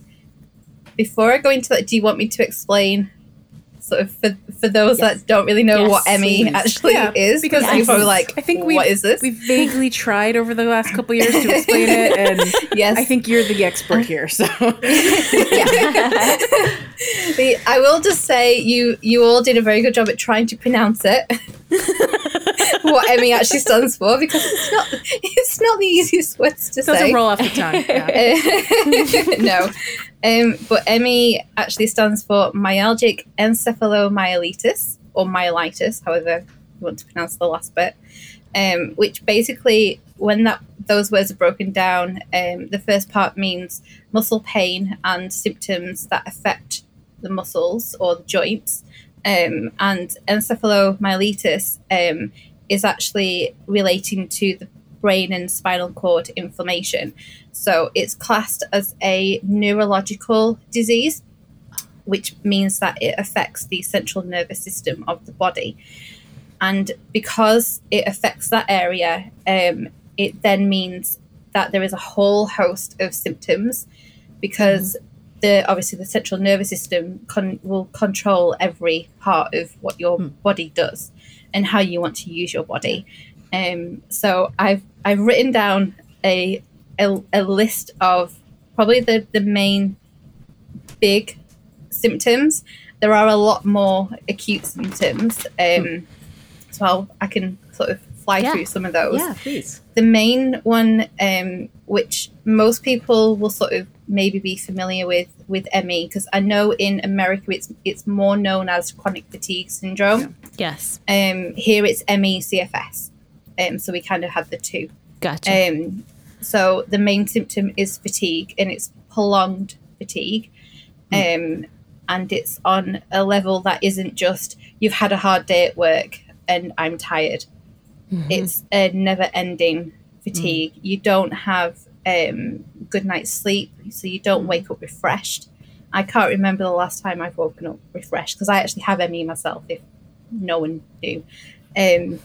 before I go into that, do you want me to explain, sort of, for, for those Yes. that don't really know Yes, what ME please. actually Yeah, is? because Because you're like, I think we what is this? We've vaguely [laughs] tried over the last couple years to explain it, and yes. I think you're the expert here. So [laughs] [laughs] The- I will just say you you all did a very good job at trying to pronounce it. What ME actually stands for because it's not it's not the easiest words to it doesn't say. roll off the tongue. Yeah. [laughs] [laughs] no. Um, but ME actually stands for myalgic encephalomyelitis or myelitis, however you want to pronounce the last bit. Um, which basically, when that those words are broken down, um, the first part means muscle pain and symptoms that affect the muscles or the joints. Um, and encephalomyelitis um, is actually relating to the brain and spinal cord inflammation. So it's classed as a neurological disease, which means that it affects the central nervous system of the body. And because it affects that area, um, it then means that there is a whole host of symptoms because the obviously the central nervous system con- will control every part of what your body does and how you want to use your body. Um, so I've I've written down a, a a list of probably the the main big symptoms. There are a lot more acute symptoms, um, so I'll, I can sort of fly Yeah. through some of those yeah, please. the main one um, which most people will sort of maybe be familiar with with ME because I know in America it's it's more known as chronic fatigue syndrome. Yes. Um, here it's ME CFS. Um, so we kind of have the two. Gotcha. Um, so the main symptom is fatigue, and it's prolonged fatigue, um, and it's on a level that isn't just you've had a hard day at work and I'm tired. It's a never-ending fatigue. You don't have um, good night's sleep, so you don't wake up refreshed. I can't remember the last time I've woken up refreshed because I actually have ME myself. If no one knew, um,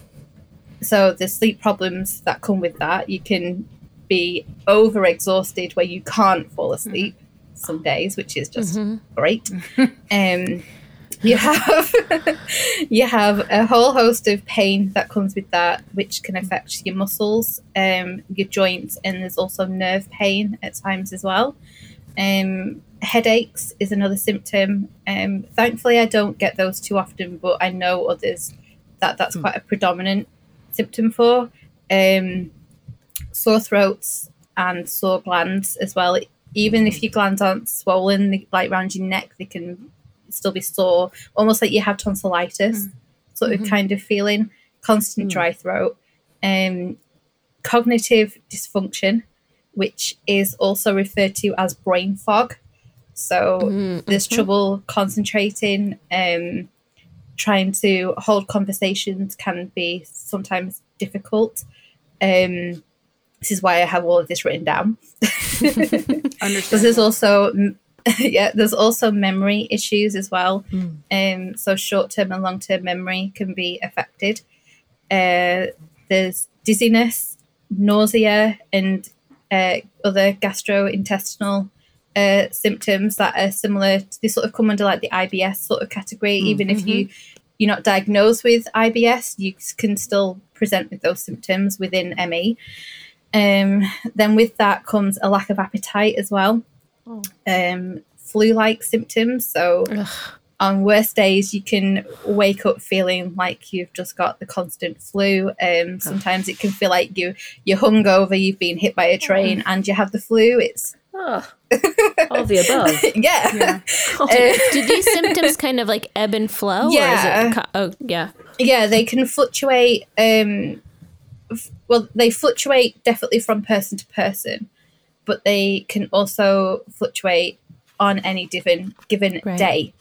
so the sleep problems that come with that, you can be over exhausted where you can't fall asleep some days, which is just great. [laughs] Um, you have [laughs] you have a whole host of pain that comes with that, which can affect your muscles, um, your joints, and there's also nerve pain at times as well. Um, headaches is another symptom. Um, thankfully, I don't get those too often, but I know others that that's quite a predominant symptom for. Um, sore throats and sore glands as well. Even if your glands aren't swollen, like around your neck, they can still be sore, almost like you have tonsillitis, sort of kind of feeling. Constant dry throat, um, cognitive dysfunction, which is also referred to as brain fog. So there's trouble concentrating. Um, trying to hold conversations can be sometimes difficult. Um, this is why I have all of this written down. [laughs] [laughs] Because there's also [laughs] yeah, there's also memory issues as well. Um, so short term and long term memory can be affected. Uh, there's dizziness, nausea, and uh, other gastrointestinal uh, symptoms that are similar. To, they sort of come under like the IBS sort of category. Even if you you're not diagnosed with IBS, you can still present with those symptoms within ME. Um, then with that comes a lack of appetite as well. Um, flu-like symptoms. So on worst days, you can wake up feeling like you've just got the constant flu. Um, sometimes it can feel like you you're hungover, you've been hit by a train, and you have the flu. It's Oh, [laughs] all the above. [laughs] yeah. Yeah. [laughs] Do these symptoms kind of like ebb and flow? Or is Yeah. it, oh, yeah. yeah they can fluctuate um f- well they fluctuate definitely from person to person but they can also fluctuate on any given given Right. day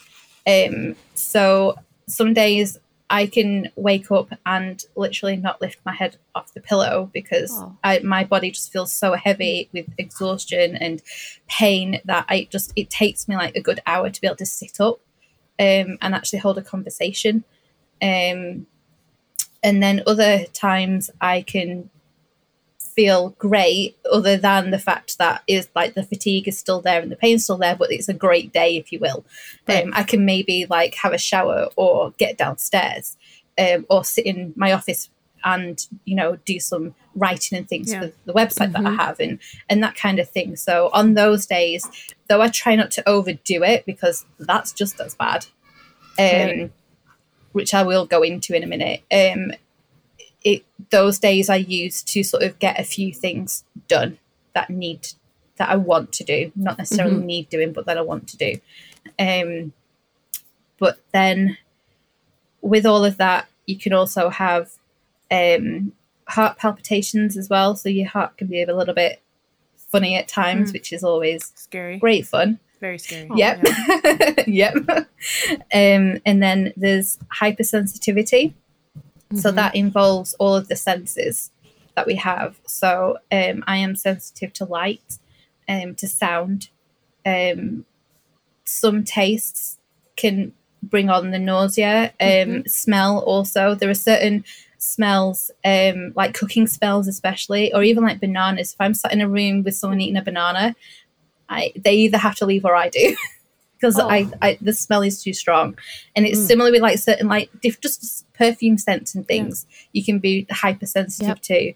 um so some days i can wake up and literally not lift my head off the pillow because Oh. I, my body just feels so heavy with exhaustion and pain that i just it takes me like a good hour to be able to sit up um, and actually hold a conversation um, and then other times I can feel great, other than the fact that is like the fatigue is still there and the pain's still there, but it's a great day, if you will. Um, I can maybe like have a shower or get downstairs um, or sit in my office and you know do some writing and things Yeah. for the website that I have and and that kind of thing. So on those days, though I try not to overdo it because that's just as bad. Um, Right. which I will go into in a minute. Um, it those days I use to sort of get a few things done that need that I want to do, not necessarily need doing, but that I want to do. Um, but then with all of that, you can also have um, heart palpitations as well. So your heart can be a little bit funny at times, which is always Scary. great fun. Very scary. Yep. Yeah. [laughs] yep. [laughs] Um, and then there's hypersensitivity. So that involves all of the senses that we have. So um, I am sensitive to light, um, to sound. Um, some tastes can bring on the nausea. Um, Smell also. There are certain smells, um, like cooking smells, especially, or even like bananas. If I'm sat in a room with someone eating a banana, I they either have to leave or I do. [laughs] Because I, I the smell is too strong, and it's similar with like certain like diff, just perfume scents and things. You can be hypersensitive Yep. to,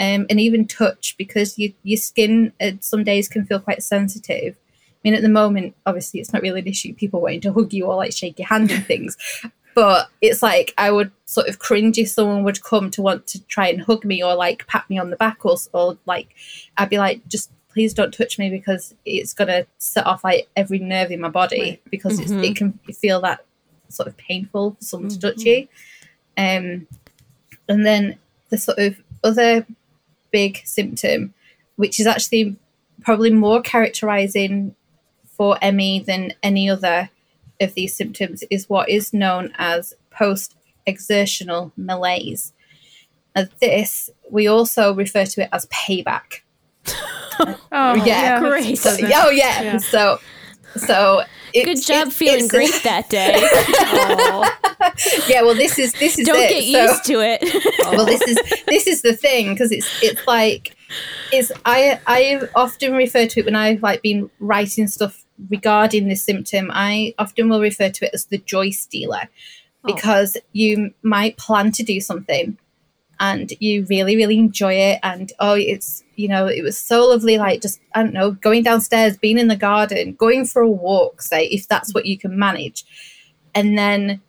um, and even touch because you, your skin uh, some days can feel quite sensitive. I mean, at the moment, obviously, it's not really an issue. People wanting to hug you or like shake your hand and things, [laughs] but it's like I would sort of cringe if someone would come to want to try and hug me or like pat me on the back or, or like I'd be like, just please don't touch me because it's gonna set off like every nerve in my body because it's, it can feel that sort of painful for someone to touch you. Um, and then the sort of other big symptom which is actually probably more characterizing for ME than any other of these symptoms, is what is known as post exertional malaise. Now, this, we also refer to it as payback. [laughs] Oh, Yeah, great. So, oh, yeah. Yeah. So, so Good job it's- feeling great that day. [laughs] Yeah, well, this is this is Don't it. get So- used to it. [laughs] well this is this is the thing because it's it's like it's i i often refer to it when i've like been writing stuff regarding this symptom i often will refer to it as the joy stealer oh. because you might plan to do something and you really really enjoy it and oh it's you know it was so lovely like just i don't know going downstairs being in the garden going for a walk say if that's what you can manage and then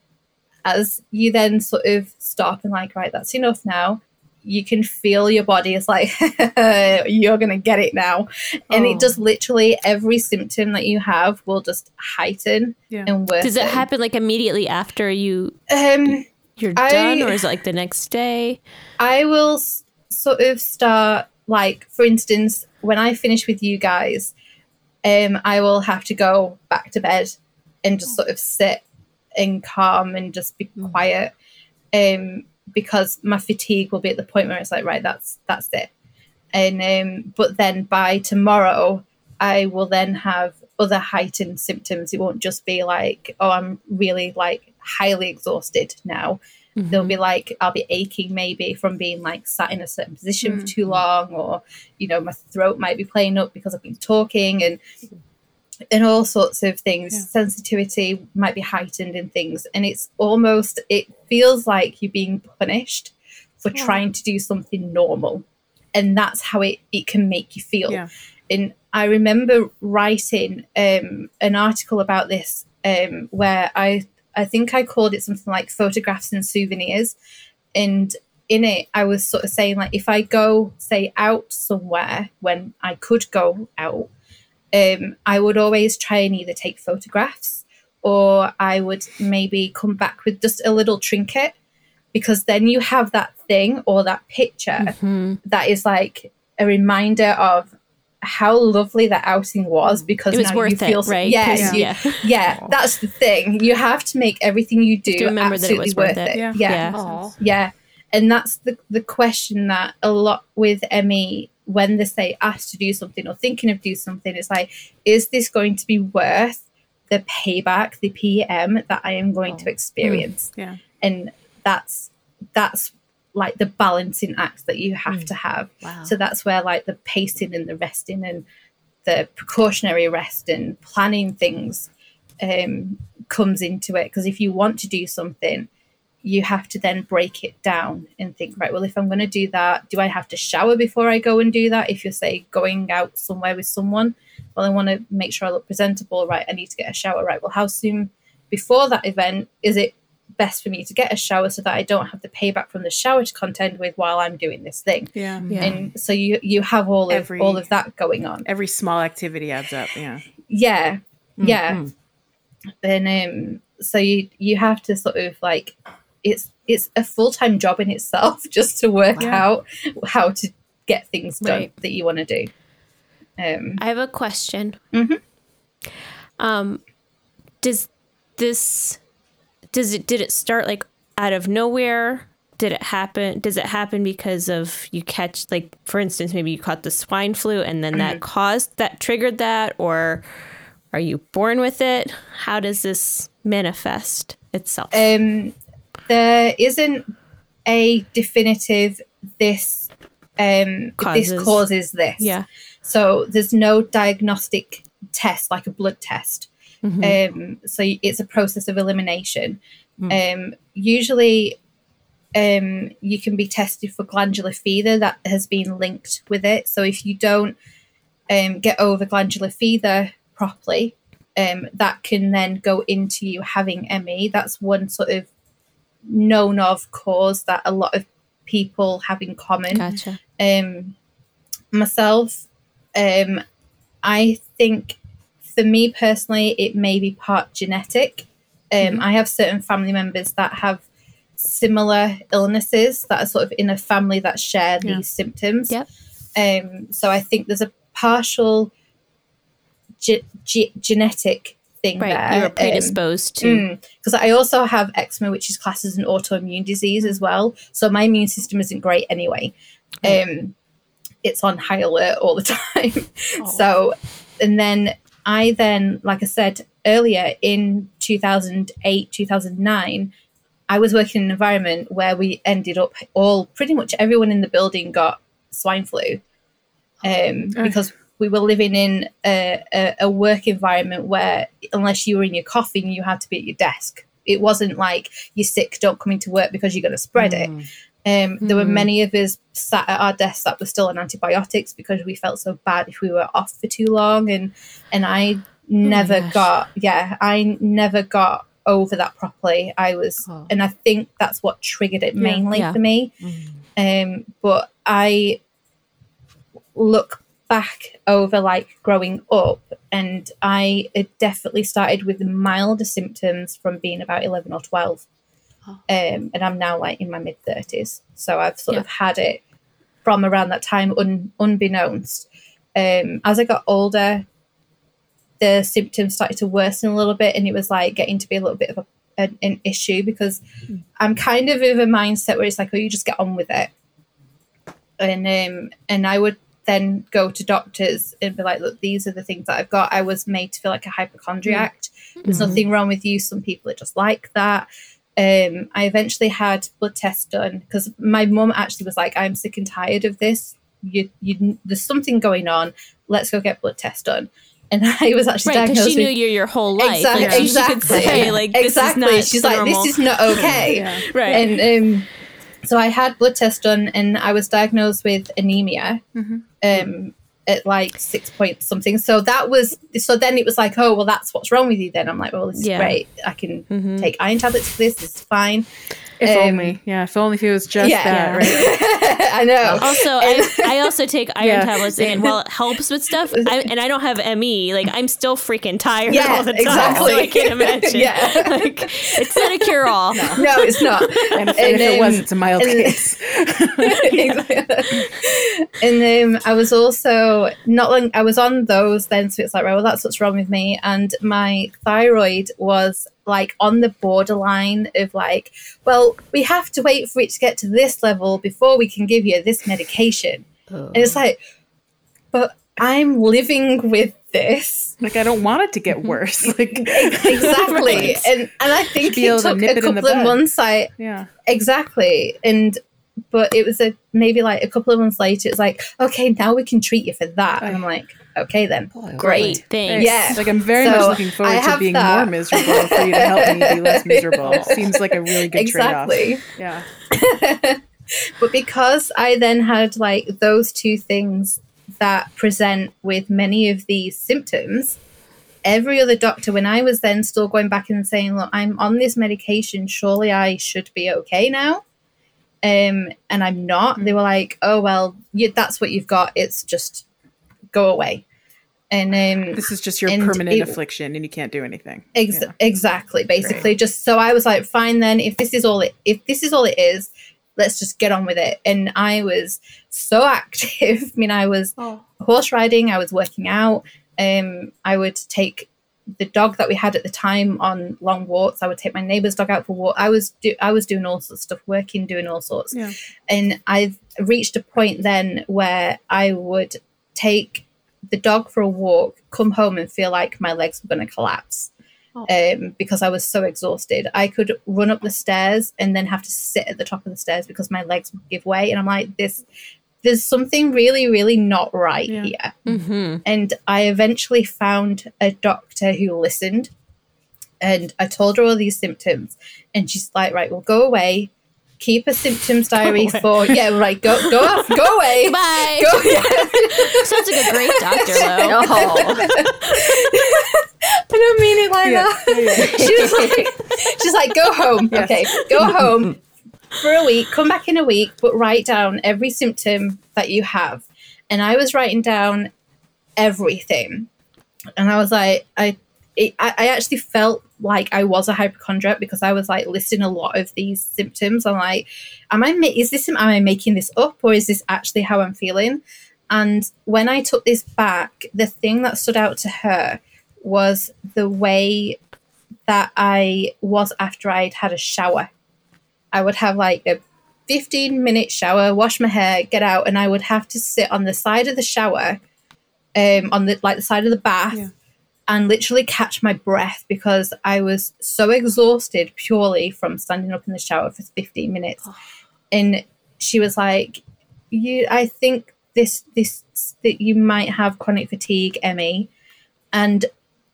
as you then sort of stop and like right that's enough now you can feel your body is like [laughs] you're gonna get it now and Oh. it just literally every symptom that you have will just heighten Yeah. and worsen Does it happen like immediately after you um you're I- done, or is it like the next day? I will s- sort of start like for instance when I finish with you guys um I will have to go back to bed and just sort of sit and calm and just be quiet um because my fatigue will be at the point where it's like right that's that's it. And um but then by tomorrow I will then have other heightened symptoms. It won't just be like oh I'm really like highly exhausted now they'll be like I'll be aching maybe from being like sat in a certain position for too long or you know my throat might be playing up because I've been talking and and all sorts of things Yeah. sensitivity might be heightened in things and it's almost it feels like you're being punished for Yeah. trying to do something normal and that's how it, it can make you feel Yeah. and I remember writing um, an article about this um, where I I think I called it something like photographs and souvenirs, and in it I was sort of saying like if I go say out somewhere when I could go out, um, I would always try and either take photographs or I would maybe come back with just a little trinket because then you have that thing or that picture Mhm. that is like a reminder of how lovely that outing was mm. because It was now worth you it, feel right? yes Yeah. you- Yeah. yeah [laughs] that's the thing you have to make everything you do to remember that it absolutely was worth worth it. it Yeah. yeah Yeah. Yeah and that's the the question that a lot with ME when they say asked to do something or thinking of do something it's like is this going to be worth the payback the pm that i am going to experience mm. Yeah. and that's that's like the balancing act that you have to have Wow. so that's where like the pacing and the resting and the precautionary rest and planning things um, comes into it. Because if you want to do something, you have to then break it down and think, right, well, if I'm going to do that, do I have to shower before I go and do that? If you're, say, going out somewhere with someone, well, I want to make sure I look presentable, right? I need to get a shower, right? Well, how soon before that event is it best for me to get a shower so that I don't have the payback from the shower to contend with while I'm doing this thing? Yeah. Yeah. And so you you have all of Every- all of that going on. Every small activity adds up. Yeah. Yeah, yeah. Mhm. And um, so you you have to sort of like it's it's a full time job in itself [laughs] just to work Yeah. out how to get things done Right. that you want to do. Um, I have a question. Mhm. Um, does this does it did it start like out of nowhere? Did it happen? Does it happen because of you catch like for instance maybe you caught the swine flu and then that caused that triggered that or are you born with it? How does this manifest itself? um, there isn't a definitive this um, Causes. this causes this. yeah. So there's no diagnostic test like a blood test. Mhm. Um, so it's a process of elimination. Um, usually, um, you can be tested for glandular fever that has been linked with it. So if you don't um, get over glandular fever properly, um, that can then go into you having ME. That's one sort of known of cause that a lot of people have in common Gotcha. um myself um i think for me personally it may be part genetic um i have certain family members that have similar illnesses that are sort of in a family that share Yeah. these symptoms Yep. Um, so I think there's a partial ge- ge- genetic thing Right. there. You were um, predisposed to. because I also have eczema, which is classed as an autoimmune disease as well. So my immune system isn't great anyway. Um, it's on high alert all the [laughs] time. So, and then I then, like I said earlier, in 2008, 2009, I was working in an environment where we ended up all pretty much everyone in the building got swine flu um, because we were living in a, a, a work environment where unless you were in your coffin, you had to be at your desk. It wasn't like you're sick, don't come into work because you're going to spread it. Um, there were many of us sat at our desks that were still on antibiotics because we felt so bad if we were off for too long, and and I never gosh. got yeah, I never got over that properly. I was, Oh. and I think that's what triggered it mainly Yeah. for me. Um, but I look back over like growing up, and I it definitely started with the milder symptoms from being about eleven or twelve, um, and I'm now like in my mid thirties, so I've sort Yeah. of had it from around that time, un, unbeknownst. Um, as I got older, the symptoms started to worsen a little bit, and it was like getting to be a little bit of a, an, an issue because I'm kind of of a mindset where it's like, oh, you just get on with it, and um, and I would then go to doctors and be like, look, these are the things that I've got. I was made to feel like a hypochondriac. There's nothing wrong with you. Some people are just like that. Um, I eventually had blood tests done because my mum actually was like, I'm sick and tired of this. You, you, there's something going on. Let's go get blood tests done. And [laughs] I was actually Right, because she knew you your whole life. exactly, Like, exactly. She could say, like, this exactly. is not She's like, this is not [laughs] okay. Yeah. right. And um, so I had blood tests done, and I was diagnosed with anemia um, at like six point something. So that was so. Then it was like, oh well, that's what's wrong with you. Then I'm like, well, this is Yeah. great. I can mm-hmm. take iron tablets for this. This is fine. If Um, only. Yeah, if only if it was just yeah. that, right? [laughs] I know. Also, I, I also take [laughs] iron Yeah, tablets, and same. while it helps with stuff, [laughs] I, and I don't have ME, like I'm still freaking tired Yeah, all the time. exactly. So I can't imagine. Yeah. like it's not a cure all. no, it's not. And if, and if it was, it's a mild and- case. and um, I was also not long. I was on those then, so it's like, right, well, that's what's wrong with me. And my thyroid was like on the borderline of like, well, we have to wait for it to get to this level before we can give you this medication. And it's like, but I'm living with this. like I don't want it to get [laughs] worse. [laughs] Like Exactly. [laughs] And and I think it able to took a it in the couple of months I yeah. Exactly. And but it was a maybe like a couple of months later, it's like, okay, now we can treat you for that. And I'm like, okay then. Great, thanks. Yeah. Like I'm very So, much looking forward to being that. more miserable for you to help me be less [laughs] miserable. Seems like a really good Exactly. trade-off. Yeah. [laughs] But because I then had like those two things that present with many of these symptoms, every other doctor, when I was then still going back and saying, Look, I'm on this medication, surely I should be okay now. Um, and I'm not. They were like, Oh well, you, that's what you've got. It's just go away. And um, This is just your permanent it- affliction and you can't do anything. Ex- Yeah. Exactly. Basically, just so I was like, fine then. If this is all it, if this is all it is, let's just get on with it. And I was so [laughs] active. I mean, I was horse riding. I was working out. Um, I would take the dog that we had at the time on long walks. I would take my neighbor's dog out for walk. I was do- I was doing all sorts of stuff, working, doing all sorts. Yeah. And I've reached a point then where I would take the dog for a walk, come home and feel like my legs were going to collapse um, because I was so exhausted. I could run up the stairs and then have to sit at the top of the stairs because my legs would give way. And I'm like, this, there's something really, really not right Yeah. here. Mm-hmm. And I eventually found a doctor who listened. And I told her all these symptoms. And she's like, right, well, go away. Keep a symptoms diary for, yeah, right, go, go off, go away. [laughs] Bye. Go, Sounds [laughs] like a great doctor, Lo. [laughs] Oh, I don't mean it like Yeah. that. Yeah, yeah. she was like, she's like, go home. Yes. Okay, go home for a week. Come back in a week, but write down every symptom that you have. And I was writing down everything, and I was like, I, it, I, I actually felt like I was a hypochondriac because I was like listing a lot of these symptoms. I'm like, am I? Is this? Am I making this up, or is this actually how I'm feeling? And when I took this back, the thing that stood out to her was the way that I was after I'd had a shower. I would have like a 15 minute shower, wash my hair, get out, and I would have to sit on the side of the shower, um, on the like the side of the bath, Yeah. And literally catch my breath because I was so exhausted purely from standing up in the shower for 15 minutes. And she was like, "You, I think this this that you might have chronic fatigue, ME," and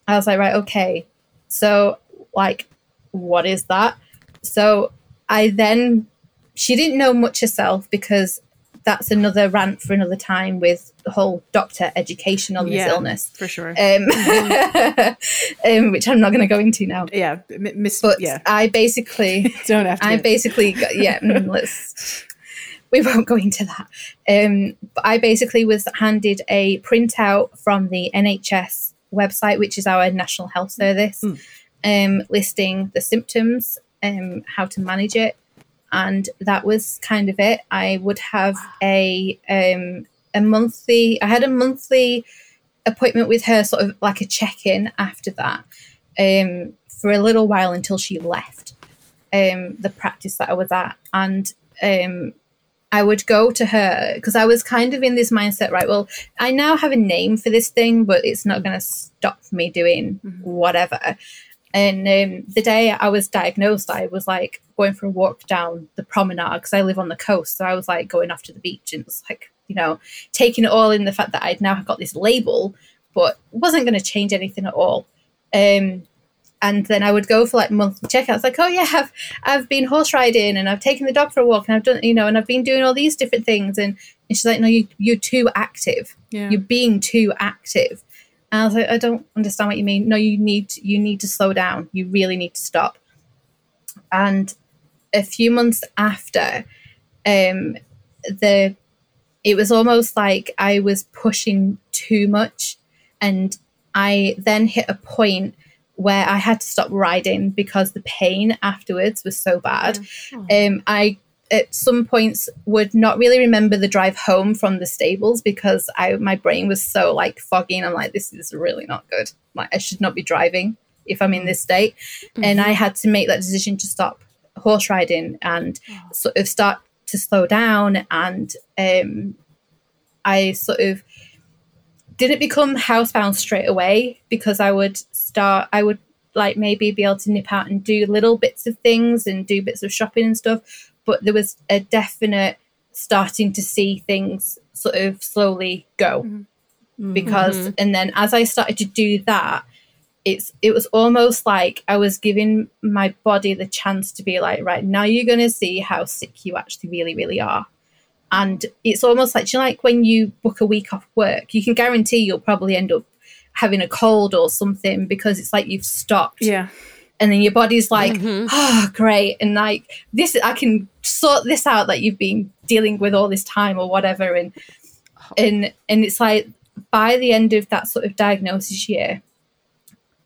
I was like, "Right, okay." So, like, what is that? So I then she didn't know much herself because that's another rant for another time with the whole doctor education on this Yeah. illness, for sure. um, [laughs] um, which I'm not going to go into now. yeah, miss. But yeah, I basically, [laughs] don't have to. I basically, got, yeah, mm, [laughs] let's. We won't go into that. Um, but I basically was handed a printout from the NHS website, which is our National Health Service, um, listing the symptoms, um, how to manage it, and that was kind of it. I would have a um, a monthly. I had a monthly appointment with her, sort of like a check in after that, um, for a little while until she left um, the practice that I was at, and um, I would go to her because I was kind of in this mindset, right? Well, I now have a name for this thing, but it's not going to stop me doing whatever. And um, the day I was diagnosed, I was like going for a walk down the promenade because I live on the coast. So I was like going off to the beach and it's like, you know, taking it all in the fact that I'd now have got this label, but wasn't going to change anything at all. Um, and then I would go for like monthly checkouts, like, oh yeah, I've I've been horse riding and I've taken the dog for a walk and I've done, you know, and I've been doing all these different things. And, and she's like, no, you you're too active. yeah. You're being too active. And I was like, I don't understand what you mean. No, you need you need to slow down. You really need to stop. And a few months after, um, the it was almost like I was pushing too much, and I then hit a point where I had to stop riding because the pain afterwards was so bad. Um, I at some points would not really remember the drive home from the stables because I my brain was so like foggy and I'm like this is really not good. Like I should not be driving if I'm in this state. And I had to make that decision to stop horse riding and sort of start to slow down and um I sort of didn't become housebound straight away because I would start I would like maybe be able to nip out and do little bits of things and do bits of shopping and stuff but there was a definite starting to see things sort of slowly go. Mm-hmm. Because mm-hmm. and then as I started to do that it's it was almost like I was giving my body the chance to be like right now you're going to see how sick you actually really really are. And it's almost like you know, like when you book a week off work you can guarantee you'll probably end up having a cold or something because it's like you've stopped yeah. And then your body's like oh great and like this i can sort this out that you've been dealing with all this time or whatever and and and it's like by the end of that sort of diagnosis year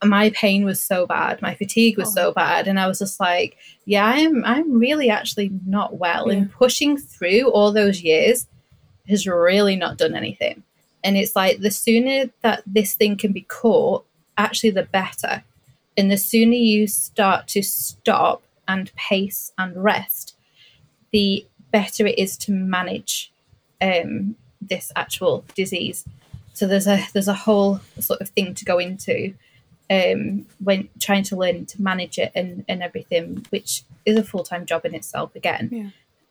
my pain was so bad my fatigue was oh. so bad and i was just like yeah i'm i'm really actually not well and pushing through all those years has really not done anything and it's like the sooner that this thing can be caught actually the better and the sooner you start to stop and pace and rest, the better it is to manage um, this actual disease. So there's a there's a whole sort of thing to go into um, when trying to learn to manage it and, and everything, which is a full time job in itself again.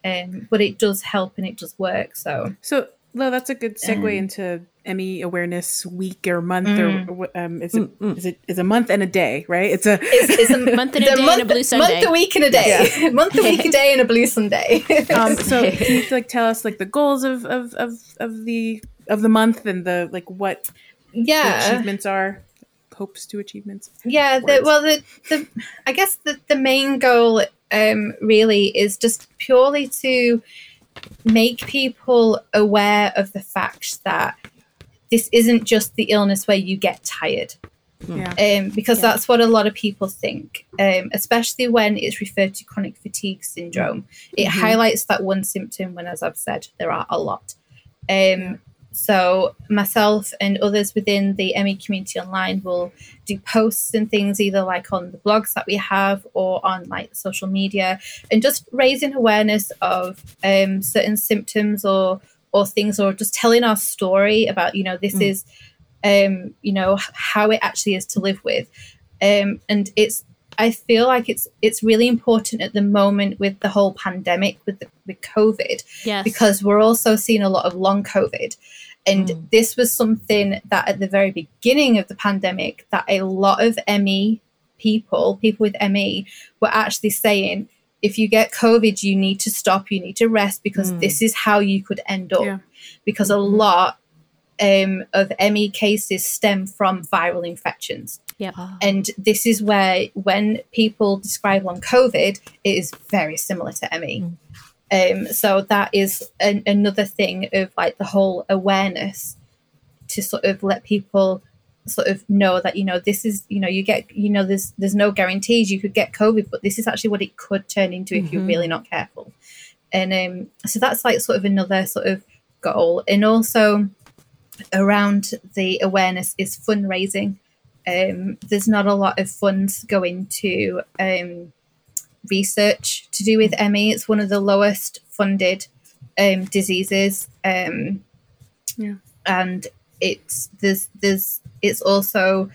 Um, but it does help and it does work. So So, Lo, that's a good segue Um, into ME Awareness Week or month, Mm. or um, is it is it is a month and a day, right? It's a it's, it's a [laughs] Month and a the day and a blue Sunday. Month a week and a day. [laughs] month a week a day and a blue Sunday. [laughs] um, so can you like tell us like the goals of of of, of the of the month and the like what the yeah. achievements are, hopes to achievements. Yeah, the, well, the, the I guess the, the main goal um, really is just purely to make people aware of the fact that this isn't just the illness where you get tired. Yeah. Um, because that's what a lot of people think, um, especially when it's referred to chronic fatigue syndrome. It highlights that one symptom when, as I've said, there are a lot. Um, so myself and others within the ME community online will do posts and things either like on the blogs that we have or on like social media and just raising awareness of um, certain symptoms or or things or just telling our story about you know this mm. is um, you know how it actually is to live with um, and it's I feel like it's it's really important at the moment with the whole pandemic with the, with COVID, yes. because we're also seeing a lot of long COVID, and mm. this was something that at the very beginning of the pandemic that a lot of ME people, people with ME, were actually saying, if you get COVID, you need to stop, you need to rest because mm. this is how you could end up. Yeah. Because a mm-hmm. lot um, of ME cases stem from viral infections. Yep. And this is where, when people describe long COVID, it is very similar to ME. Mm. Um, so that is an, another thing of like the whole awareness to sort of let people sort of know that you know this is you know you get you know there's there's no guarantees you could get covid but this is actually what it could turn into if mm-hmm. you're really not careful and um so that's like sort of another sort of goal and also around the awareness is fundraising um there's not a lot of funds going to um research to do with ME. It's one of the lowest funded um, diseases, um, yeah. and it's there's there's it's also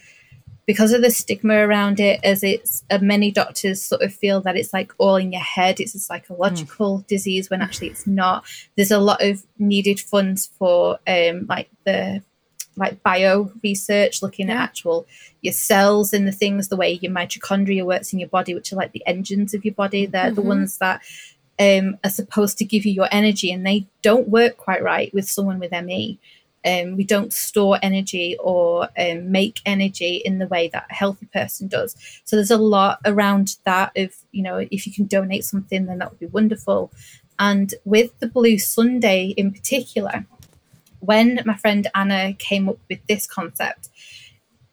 because of the stigma around it, as it's uh, many doctors sort of feel that it's like all in your head. It's a psychological mm. disease when actually it's not. There's a lot of needed funds for um, like the like bio research, looking at actual your cells and the things, the way your mitochondria works in your body, which are like the engines of your body. They're mm-hmm. the ones that um, are supposed to give you your energy, and they don't work quite right with someone with ME. Um, we don't store energy or um, make energy in the way that a healthy person does. So there's a lot around that. Of you know, if you can donate something, then that would be wonderful. And with the Blue Sunday in particular, when my friend Anna came up with this concept,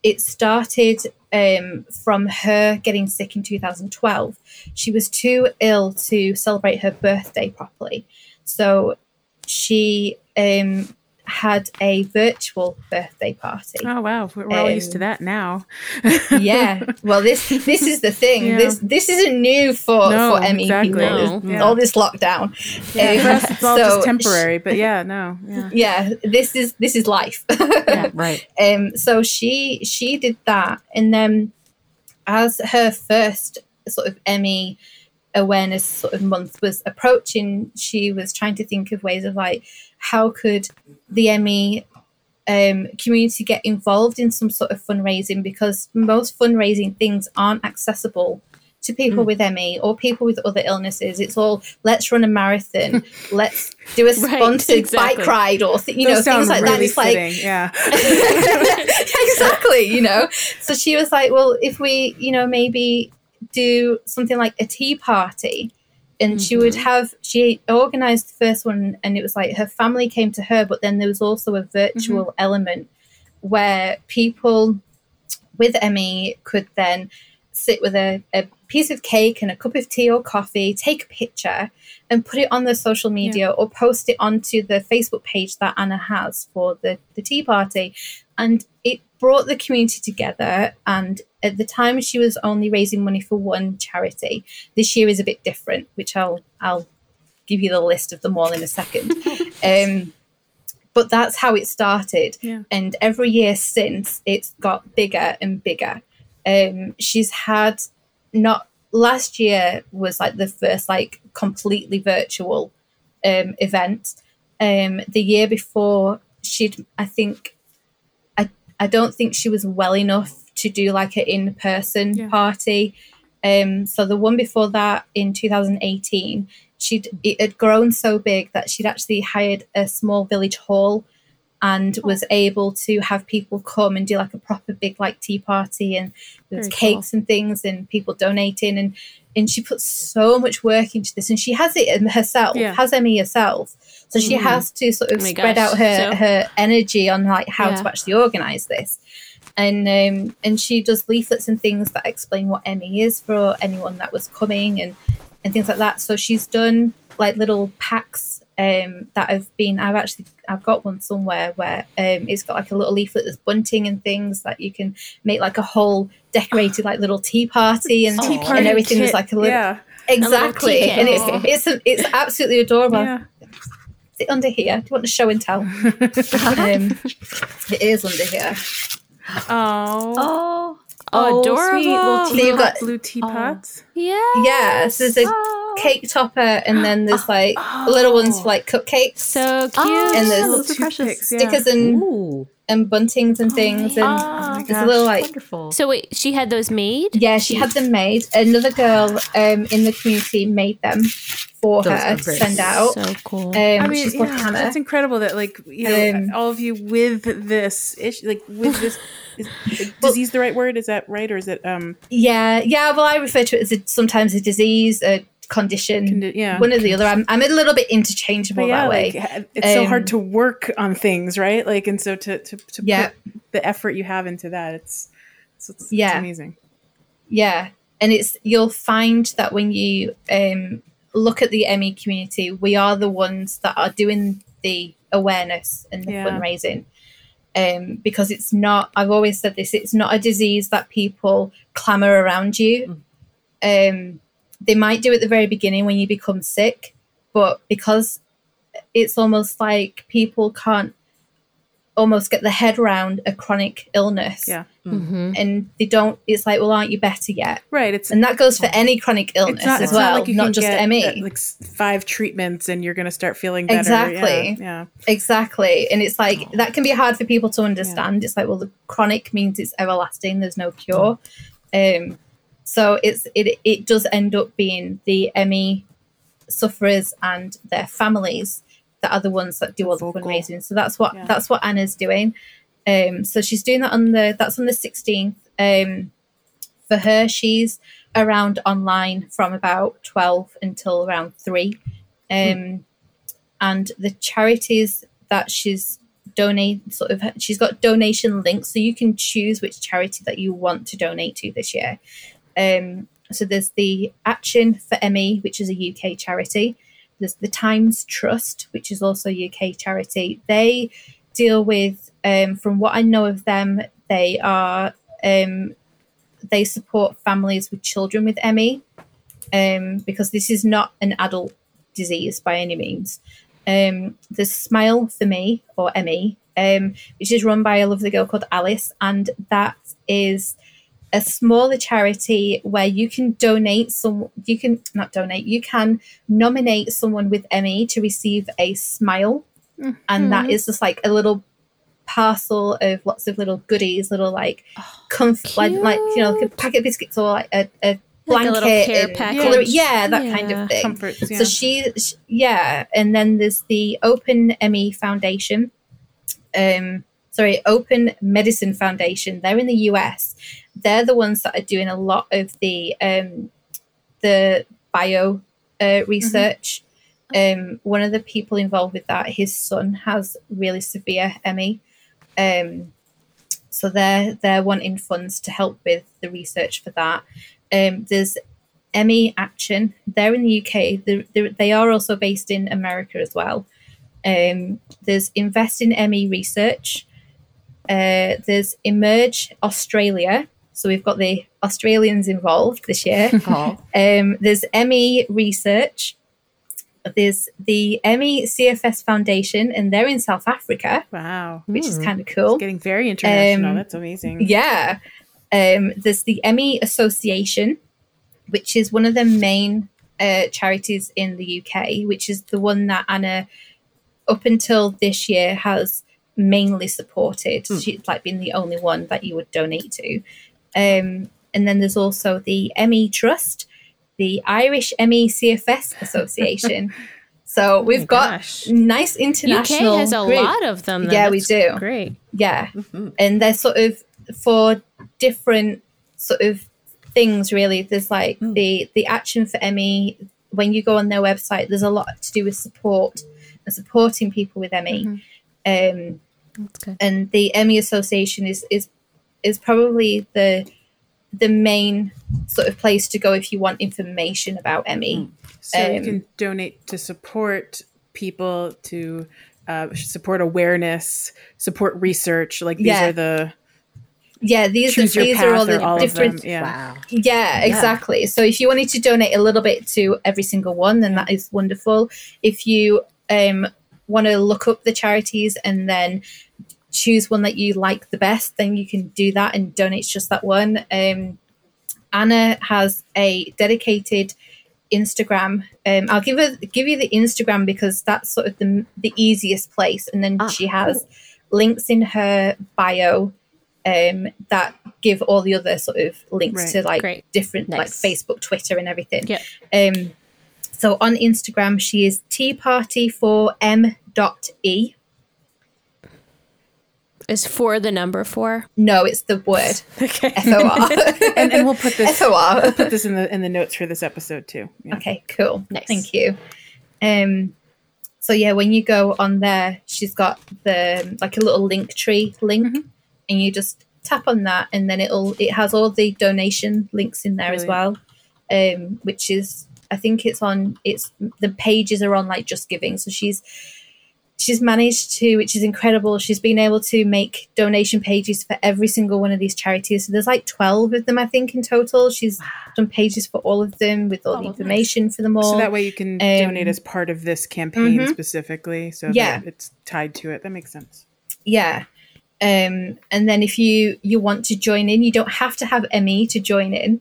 it started um, from her getting sick in 2012. She was too ill to celebrate her birthday properly. So she um, had a virtual birthday party. Oh wow, we're all um, used to um, that now. [laughs] yeah. Well, this this is the thing. Yeah. This this isn't new for no, for ME exactly. people. No. Yeah. All this lockdown. Yeah, um, it's all [laughs] so just temporary. But yeah, no. Yeah. [laughs] yeah. This is this is life. yeah, right. Um. So she she did that, and then as her first sort of ME awareness sort of month was approaching, she was trying to think of ways of like how could the ME um, community get involved in some sort of fundraising because most fundraising things aren't accessible to people mm. with ME or people with other illnesses. It's all let's run a marathon, [laughs] let's do a sponsored right, exactly. bike ride, or th- you Those know things like really that. It's fitting, like yeah, [laughs] [laughs] exactly. You know, so she was like, well, if we, you know, maybe do something like a tea party and mm-hmm. she would mm-hmm. have she organized the first one and it was like her family came to her but then there was also a virtual mm-hmm. element where people with ME could then sit with a, a, piece of cake and a cup of tea or coffee, take a picture and put it on the social media yeah. or post it onto the Facebook page that Anna has for the, the tea party. And it brought the community together. And at the time, she was only raising money for one charity. This year is a bit different, which I'll I'll give you the list of them all in a second. [laughs] um, but that's how it started. Yeah. And every year since, it's got bigger and bigger. Um, she's had not last year was like the first like completely virtual um, event. Um, the year before, she'd I think I I don't think she was well enough to do like an in person yeah. party. Um, so the one before that in 2018, she'd it had grown so big that she'd actually hired a small village hall and was able to have people come and do like a proper big like tea party and there was cakes cool. and things and people donating and and she put so much work into this and she has it herself yeah. has ME herself so she mm-hmm. has to sort of oh spread gosh. out her so, her energy on like how yeah. to actually organize this and um, and she does leaflets and things that explain what ME is for anyone that was coming and and things like that so she's done like little packs um, that have been. I've actually I've got one somewhere where um, it's got like a little leaflet that's bunting and things that you can make like a whole decorated like little tea party and Tea and party everything is like a little yeah. exactly, tea and it's it's it's absolutely adorable. yeah. Is it under here? Do you want to show and tell? [laughs] um, it is under here. Oh, Oh, Oh, oh sweet adorable. little So you've got blue teapots. Oh. Yeah. yeah. So there's a Oh. cake topper, and then there's [gasps] like little ones for like cupcakes, So cute. Oh, And there's those are precious. toothpicks, yeah. stickers, and Ooh, and buntings and things, and Oh, there's a little like wonderful. So wait, she had those made? Yeah, she had them made. Another girl um, in the community made them for Those her to great. send out. So cool. Um, I mean, she's yeah, Hannah. that's incredible that like you know Um, all of you with this issue, like with this. [laughs] Is, Well- disease the right word? Is that right, or is it um? Yeah, yeah. Well, I refer to it as a, sometimes a disease, a condition, Condi- yeah. one or the other. I'm, I'm a little bit interchangeable yeah, that way. like ha- it's so hard Um, to work on things, right? Like, and so to to, to Yeah. put the effort you have into that, it's it's, it's, it's Yeah. amazing. Yeah, and it's you'll find that when you um, look at the ME community, we are the ones that are doing the awareness and the Yeah. fundraising. Um, because it's not, I've always said this, it's not a disease that people clamor around you. Um, they might do at the very beginning when you become sick, but because it's almost like people can't almost get the head around a chronic illness Yeah. hmm and they don't it's like well aren't you better yet Right. It's and that goes for any chronic illness it's not, as it's well not not, like you can just get, me uh, like five treatments and you're going to start feeling better. Exactly. Yeah. exactly and it's like that can be hard for people to understand it's like well the chronic means it's everlasting there's no cure um so it's it it does end up being the ME sufferers and their families that are the ones that do all the fundraising. So that's what Yeah. that's what anna's doing. Um so she's doing that on the that's on the 16th um for her she's around online from about 12 until around 3 um and the charities that she's donate sort of she's got donation links so you can choose which charity that you want to donate to this year um so there's the action for ME which is a uk charity. There's the Tymes Trust which is also a uk charity. They deal with um from what i know of them they are um they support families with children with ME um because this is not an adult disease by any means. Um, there's Smile for Me or ME, um, which is run by a lovely girl called Alice, and that is a smaller charity where you can donate some. You can not donate. You can nominate someone with ME to receive a Smile, and that is just like a little parcel of lots of little goodies, little like comf- like like you know like a packet of biscuits or like a, a Like a blanket, care and package. colour- yeah, that kind of thing. Comforts. Yeah. So she, sh yeah, and then there's the Open ME Foundation. Um, sorry, Open Medicine Foundation. They're in the US. They're the ones that are doing a lot of the um, the bio uh, research. Um, one of the people involved with that, his son has really severe ME. Um, so they're they're wanting funds to help with the research for that. Um, there's ME Action. They're in the UK. They're, they're, they are also based in America as well. Um, there's Invest in ME Research. Uh, there's Emerge Australia. So we've got the Australians involved this year. [laughs] Oh, Um, there's ME Research. There's the ME CFS Foundation, and they're in South Africa, wow. which is Hmm. kind of cool. Getting very international. Um, That's amazing. Yeah. Um, there's the ME Association, which is one of the main uh, charities in the UK, which is the one that Anna, up until this year, has mainly supported. She's like been the only one that you would donate to. Um, and then there's also the ME Trust, the Irish ME CFS Association. [laughs] so we've got gosh. nice international. UK has a group. lot of them. Yeah, we do. Great. Yeah mhm. and they're sort of for different sort of things really there's like Mm. the the action for ME when you go on their website there's a lot to do with support and supporting people with ME um That's good. and the ME association is is is probably the the main sort of place to go if you want information about ME So you um, can donate to support people to uh, support awareness, support research. Like these Yeah. are the Yeah, these are these are all the all different. Yeah. Wow. Yeah, exactly. So if you wanted to donate a little bit to every single one, then that is wonderful. If you um, want to look up the charities and then choose one that you like the best, then you can do that and donate just that one. Um, Anna has a dedicated Instagram. Um, I'll give her give you the Instagram because that's sort of the the easiest place, and then Ah, she has links in her bio um, that give all the other sort of links Right. to like Great. different like Facebook, Twitter, and everything. Yep. Um, so on Instagram, she is tea party for m dot e. Is four the number four? No, it's the word [laughs] Okay. F O R. [laughs] and, and we'll put this F O R. put this in the in the notes for this episode too. Yeah. Okay, cool. Nice. Thank you. Um, so yeah, when you go on there, she's got the like a little link tree link, Mm-hmm. and you just tap on that, and then it'll it has all the donation links in there as well, um, which is I think it's on it's the pages are on like Just Giving. So she's she's managed to, which is incredible. She's been able to make donation pages for every single one of these charities. So there's like twelve of them, I think, in total. She's done pages for all of them with all Oh, the nice. information for them all. So that way you can donate as part of this campaign mhm. specifically. So Yeah. that it's tied to it. That makes sense. yeah um and then if you you want to join in you don't have to have ME to join in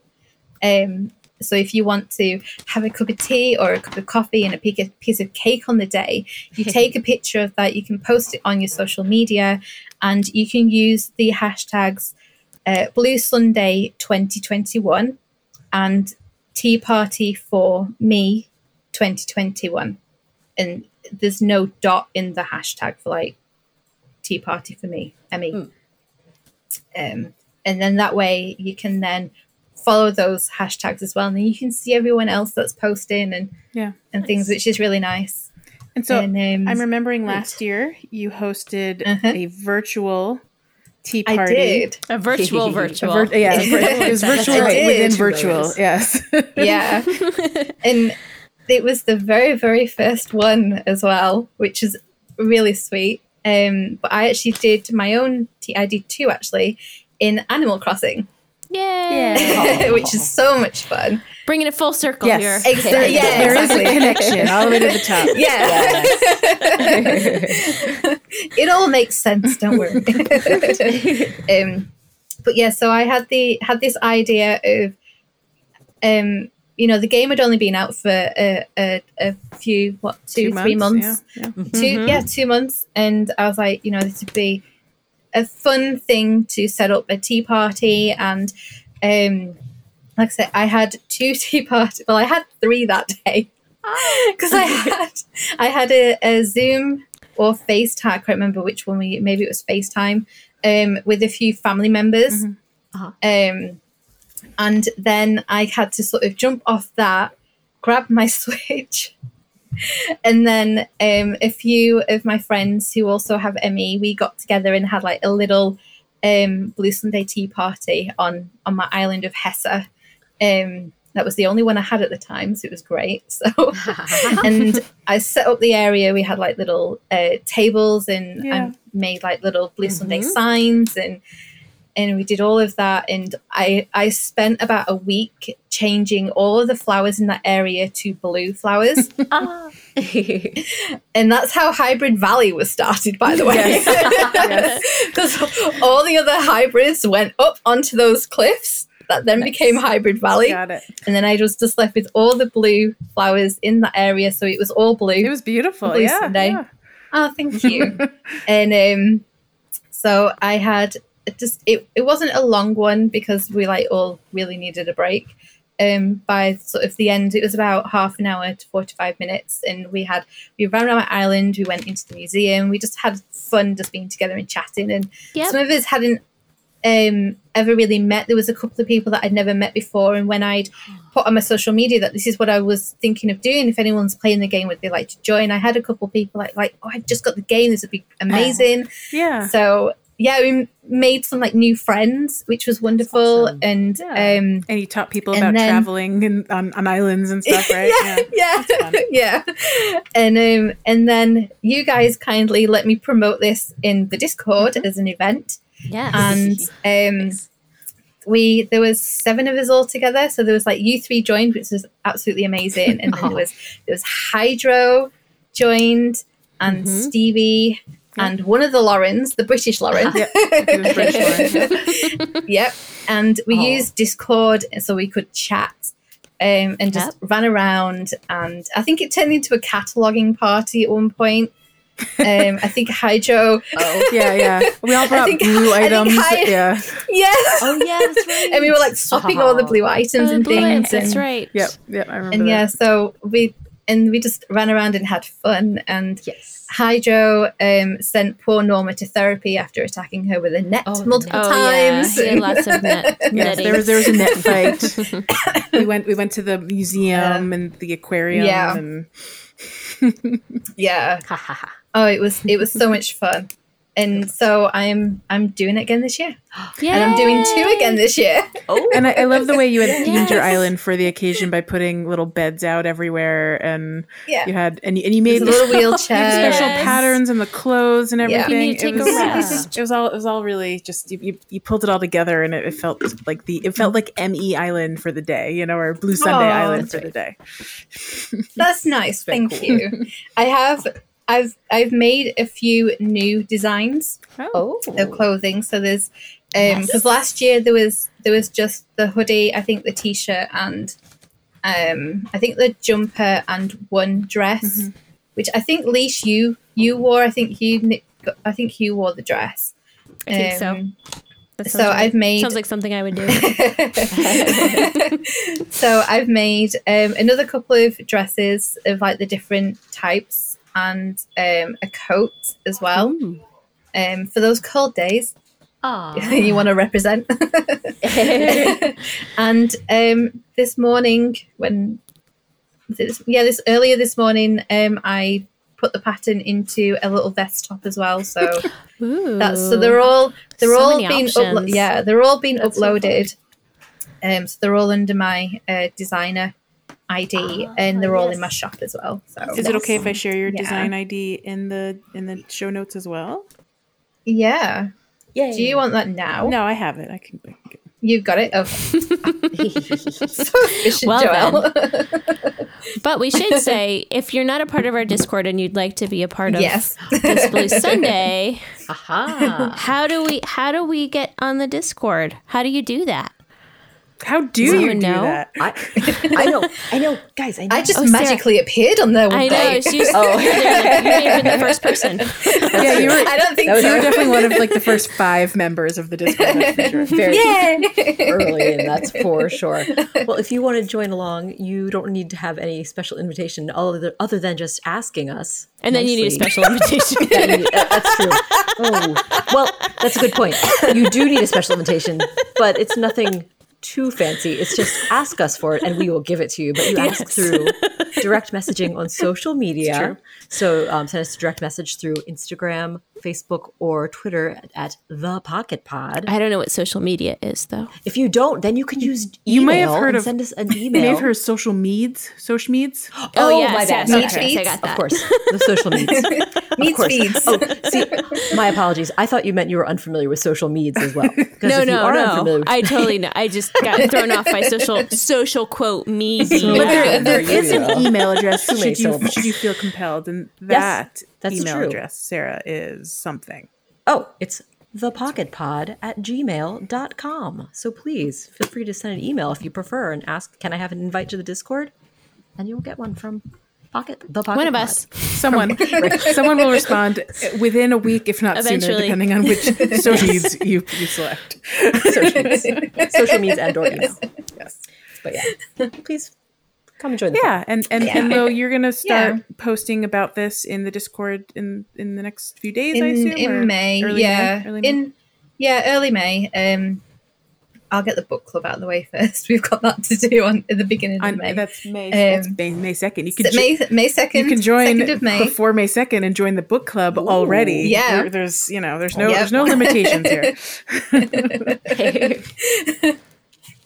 um so if you want to have a cup of tea or a cup of coffee and a piece of, cake on the day [laughs] you take a picture of that you can post it on your social media and you can use the hashtags uh, blue sunday 2021 and tea party for me 2021 and there's no dot in the hashtag for like tea party for me emmy um, and then that way you can then follow those hashtags as well and then you can see everyone else that's posting and Yeah. and things which is really nice And so and, um, I'm remembering last year you hosted Uh-huh. a virtual tea i party. did A virtual [laughs] virtual. A virtual. vir- yeah, [laughs] it was virtual I did. within virtual. layers. Yes. yeah [laughs] and it was the very very first one as well which is really sweet um but i actually did my own tea i did two actually in animal crossing Yay. [laughs] which is so much fun Bringing it full circle Yes. here. Exactly. Yeah, there is a connection all the way to the top. [laughs] Yeah. [laughs] it all makes sense, don't worry. um, but yeah, so I had the had this idea of um you know the game had only been out for a, a, a few what two, three months Yeah, yeah. 2 yeah two months and i was like you know this would be a fun thing to set up a tea party and um like i said i had two [laughs] tea parties well i had three that day. [laughs] Because i had i had a, a zoom or facetime i can't remember which one we maybe it was facetime um with a few family members. Uh-huh. um and then i had to sort of jump off that grab my [laughs] switch and then um, a few of my friends who also have ME, we got together and had like a little um, Blue Sunday tea party on on my island of Hessa. Um, that was the only one I had at the time, so it was great. [laughs] So, [laughs] and I set up the area. We had like little uh, tables and Yeah. I made like little Blue Sunday signs and and we did all of that. And I I spent about a week changing all of the flowers in that area to blue flowers. [laughs] Ah. [laughs] And that's how Hybrid Valley was started, by the way. Because [laughs] all the other hybrids went up onto those cliffs that then became Hybrid Valley. Got it. And then I was just left with all the blue flowers in that area. So it was all blue. It was beautiful. Blue Yeah. Sunday. yeah. Oh, thank you. and um, so I had it just it, it wasn't a long one because we like all really needed a break. Um, by sort of the end, it was about half an hour to forty-five minutes, and we had we ran around my island. We went into the museum. We just had fun, just being together and chatting. And Yep. some of us hadn't um, ever really met. There was a couple of people that I'd never met before, and when I'd put on my social media that this is what I was thinking of doing, if anyone's playing the game, would they like to join? I had a couple of people like, like, oh, I just got the game. This would be amazing. Yeah. So yeah, we made some like new friends, which was wonderful. awesome. And Yeah. um, And you taught people about then- traveling and on, on islands and stuff, [laughs] right? yeah, That's fun. yeah, [laughs] yeah. And um, and then you guys kindly let me promote this in the Discord Mm-hmm. as an event, Yeah, and um, we there was seven of us all together. So there was like you three joined, which was absolutely amazing, and then [laughs] Oh. there was there was Hydro joined and Mhm. Stevie. And one of the Laurens, the British Lauren, Yep. [laughs] British Lauren, [laughs] yep. And we Oh. used Discord so we could chat um, and just ran around. And I think it turned into a cataloging party at one point. Um, I think Hydro, [laughs] Oh, Yeah, yeah. We all brought think- blue I items. I- yeah. yeah. oh yeah, right. and we were like swapping all the blue items Oh, and blue things. ants, That's and, right. Yep. Yep. I remember and that. yeah, so we and we just ran around and had fun. And Yes. Hydro um, sent poor Norma to therapy after attacking her with a net Oh, multiple Oh times. yeah, lots of net. [laughs] Yes, there was there was a net fight. [laughs] we went we went to the museum and the aquarium Yeah. and yeah. Ha ha ha. Oh, it was it was so much fun. And so I'm I'm doing it again this year. [gasps] And I'm doing two again this year. [laughs] Oh, and I, I love the way you had [laughs] themed your island for the occasion by putting little beds out everywhere and Yeah. you had and you, and you made little [laughs] you wheelchair. special Yes. patterns and the clothes and Yeah. everything. You need to take it a was, rest. It was all it was all really just you, you, you pulled it all together and it, it felt like the it felt like ME Island for the day, you know, or Blue Sunday Aw, Island that's for the day. That's nice. Thank cool. you. I have I've I've made a few new designs oh, of clothing. So there's um because Yes. last year there was there was just the hoodie, I think the t-shirt and um I think the jumper and one dress, Mm-hmm. which I think Leash you you wore. I think you I think you wore the dress. I think so. Um, so right. I've made Sounds like something I would do. [laughs] so I've made um, another couple of dresses of like the different types and um, a coat as well um, for those cold days [laughs] you want to represent. [laughs] and um, this morning, when this, yeah, this earlier this morning, um, I put the pattern into a little vest top as well. So [laughs] Ooh. that's so they're all they're So all being uplo- yeah they're all being That's so uploaded. um, so they're all under my uh, designer ID, Ah, and they're all in my shop as well. So Is it okay if I share your Yeah. design ID in the in the show notes as well? Yeah. Yay. Do you want that now? No, I have it. I can. I can- You've got it. Okay. [laughs] [laughs] so Well Joelle. [laughs] But we should say if you're not a part of our Discord and you'd like to be a part of yes. this Blue Sunday, Aha. how do we how do we get on the Discord? How do you do that? How do Does you do know? that? I, I know. I know. [laughs] Guys, I know. I just Oh, Sarah. magically appeared on there one I day. know she's [laughs] Oh. you may have been the first person. yeah, you were. I don't think so. You were definitely one of like the first [laughs] five members of the Discord. That's for sure. very Yay! early and that's for sure. Well, if you want to join along, you don't need to have any special invitation other, other than just asking us. And then you need a special invitation. That you need- that- that's true. Oh, well, that's a good point. You do need a special invitation, but it's nothing too fancy. It's just [laughs] ask us for it and we will give it to you. But you ask through [laughs] direct messaging on social media. So um, send us a direct message through Instagram, Facebook, or Twitter at the Pocket Pod. I don't know what social media is though. If you don't, then you can use email You may have heard of- send us an [laughs] You email. may have heard social meds, social meds. [gasps] Oh, Oh, yes, my bad. yes, My yes, I got that. Of course, the social media. [laughs] Meat course. feeds. Oh, see, my apologies. I thought you meant you were unfamiliar with social meds as well. [laughs] No, no, no. with- I totally know. I just got thrown off by social social quote media. But there, there there is an email address should you should you feel compelled, and that that's email true. address, Sarah, is something. oh, it's thepocketpod at gmail.com. So please feel free to send an email if you prefer and ask, can I have an invite to the Discord? And you'll get one from Pocket, the Pocket One of Pod. us. Someone, [laughs] someone will respond within a week, if not sooner, depending on which [laughs] social needs you you select. social means, social means and or email. [laughs] Yes. But yeah, please come join Yeah, and and and [laughs] Yeah. Lo, you're gonna start Yeah. posting about this in the Discord in in the next few days. I in assume, in May, early yeah, May? Early May? in yeah, early May. Um, I'll get the book club out of the way [laughs] first. We've got that to do on at the beginning of On, May. that's May. Um, that's May, May second. You can S- May May second. you can join 2nd of May. before May second and join the book club already. Yeah. There- there's you know there's no Yep. there's no limitations here. [laughs]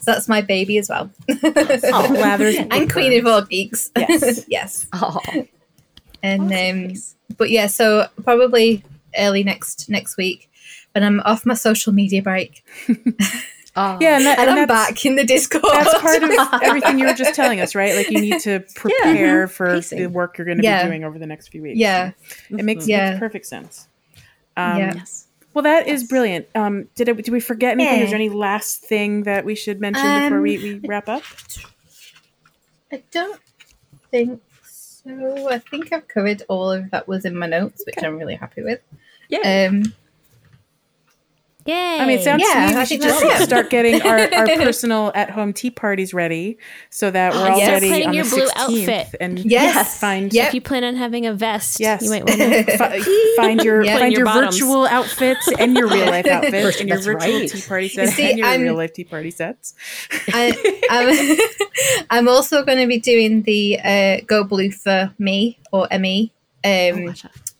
So that's my baby as well. [laughs] Oh, Lathers [laughs] and Queen of all geeks. Yes. [laughs] yes. Oh, And um, but yeah, so probably early next next week when I'm off my social media break oh. Yeah, and, that, and and I'm back in the Discord. That's part of everything you were just telling us, right? Like you need to prepare for Pacing. the work you're going to Yeah. be doing over the next few weeks. yeah, it makes, Yeah. makes perfect sense. Um, Yeah. Yes. Well, that is brilliant. Um, did it, did we forget anything? Yeah. Is there any last thing that we should mention before Um, we, we wrap up? I don't think so. I think I've covered all of that was in my notes, which I'm really happy with. Yeah. Um, Yay! I mean, it sounds Yeah, to me we should just it. start getting [laughs] our, our personal at home tea parties ready so that we're all Yes. ready Planning on your the blue 16th outfit. and Yes. find Yep. if you plan on having a vest, Yes. you might want to. [laughs] fi- [laughs] find your Yeah. find Your your, virtual outfits and your real life outfits and your virtual right. tea party sets see, and your I'm- real life tea party sets. I, I'm, I'm also going to be doing the uh, Go Blue for Me or ME, um,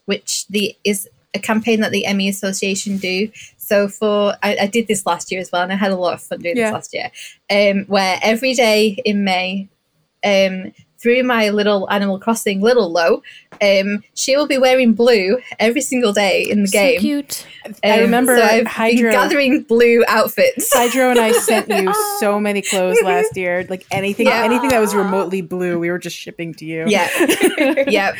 which the is a campaign that the ME Association do. So for I, I did this last year as well, and I had a lot of fun doing Yeah. this last year. Um, where every day in May, um, through my little Animal Crossing little low, um, she will be wearing blue every single day in the So game. cute. I Um, remember so I've Hydro- been gathering blue outfits. Hydro and I sent you [laughs] so many clothes last year. Like anything, Yeah. anything that was remotely blue, we were just shipping to you. yeah, [laughs] yeah.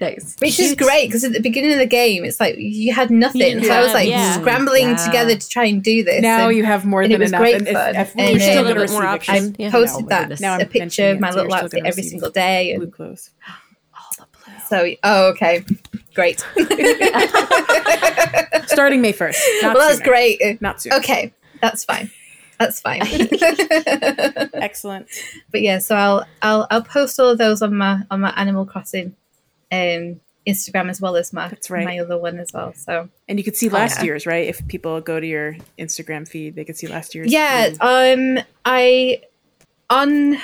Nice. Which is great because at the beginning of the game, it's like you had nothing. didn't so I was like yeah. scrambling Yeah. together to try and do this. Now and you have more and it than was enough. great and fun. if And you're then- still A little bit more receive I options. Yeah. posted No, that. Now a picture of my little outfit gonna every single day. blue And clothes. [gasps] so, oh, okay, great. [laughs] [laughs] Starting May first. well, that's great. Not soon. Okay, that's fine. That's fine. [laughs] Excellent. but yeah, so I'll I'll I'll post all of those on my on my Animal Crossing um Instagram as well as my That's right. my other one as well. So And you could see last yeah. year's, right? If people go to your Instagram feed, they could see last year's. yeah, blue. um, I on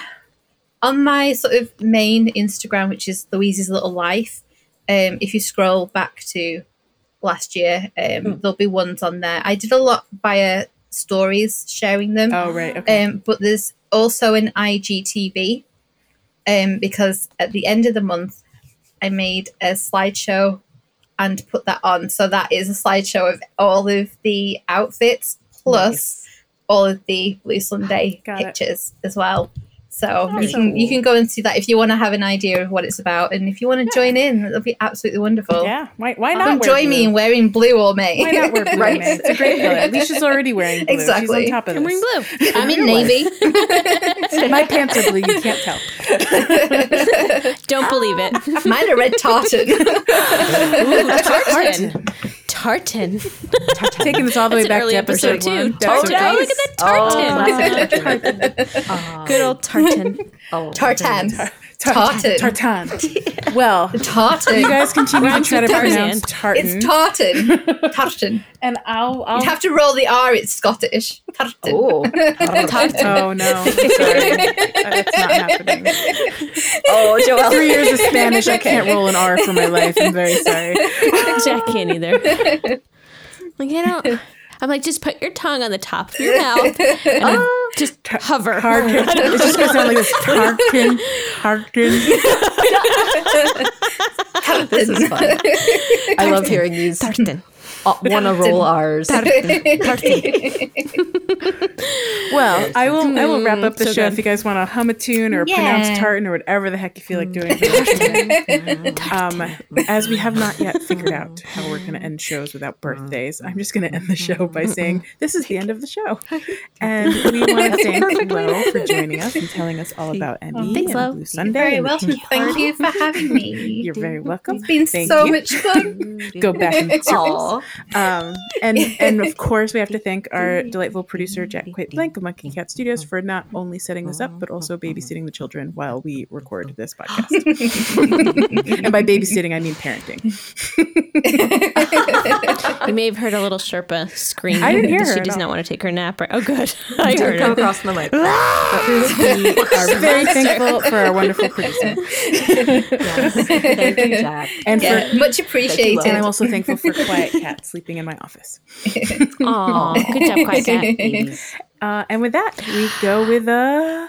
on my sort of main Instagram, which is Louise's Little Life. Um, if you scroll back to last year, um, there'll be ones on there. I did a lot via stories, sharing them. Oh right. Okay. Um, but there's also an IGTV um, because at the end of the month, I made a slideshow and put that on. So that is a slideshow of all of the outfits plus all of the Blue Sunday Got it. pictures as well. So oh, you Awesome. can you can go and see that if you want to have an idea of what it's about, and if you want to join in, it'll be absolutely wonderful. yeah. Why? Why not? Come wear join me in wearing blue all May. Why not wear blue? [laughs] Right. man? It's a great color. Leisha's already wearing blue. Exactly. She's on top of I'm wearing blue. [laughs] I'm in navy. [laughs] My pants are blue. You can't tell. Don't believe it. Mine are red tartan. Ooh, tartan. Tartan. Taking this all the way back to episode, episode, too. one. Tartan. Episode Oh, eight. look at that Oh, tartan. Oh, [laughs] Good old tartan. oh, tartan. Tar- Tartan. Tartan. [laughs] Well, Tartan. you guys continue to try to with pronounce tartan, It's tartan. [laughs] Tartan. and I'll. I'll You'd have to roll the R. It's Scottish. Tartan. Oh, [laughs] Tartan. Oh no! Sorry, uh, that's not happening. oh, Joelle. Three years of Spanish, I can't roll an R for my life. I'm very sorry. Jack can't either. Like I don't. I'm like, just put your tongue on the top of your mouth and then just hover. Tartan. [laughs] It's just gonna sound like this. [laughs] This is fun. I love hearing these. Uh, wanna roll R's. Tartan. Tartan. Well, I will. I will wrap up the so show good. if you guys want to hum a tune or pronounce tartan or whatever the heck you feel like doing. for the rest of it. [laughs] um, as we have not yet figured out how we're going to end shows without birthdays, I'm just going to end the show by saying [laughs] this is the end of the show, [laughs] and we want to thank Lo for joining us and telling us all about ME Thanks, and Lo. Blue Sunday. Very and the welcome. Tea Thank you for having me. You're very welcome. It's been Thank so you. much fun. Go back in circles. Aw. Um, and [laughs] and of course, we have to thank our [laughs] delightful producer Jack Quaid Blank of Monkey Cat Studios for not only setting this up but also babysitting the children while we record this [laughs] podcast. and by babysitting, I mean parenting. You may have heard a little Sherpa scream. I didn't hear her She does all. not want to take her nap. Right? Oh, good. I Didn't heard come her. across the mic. we are very thankful for our wonderful producer, Yes. Thank you, Jack. and for much appreciated. and I'm also thankful for Quiet Cat [laughs] sleeping in my office. [laughs] Aw, [laughs] good job, Quiet Cat. Uh, and with that, we go with [gasps] a.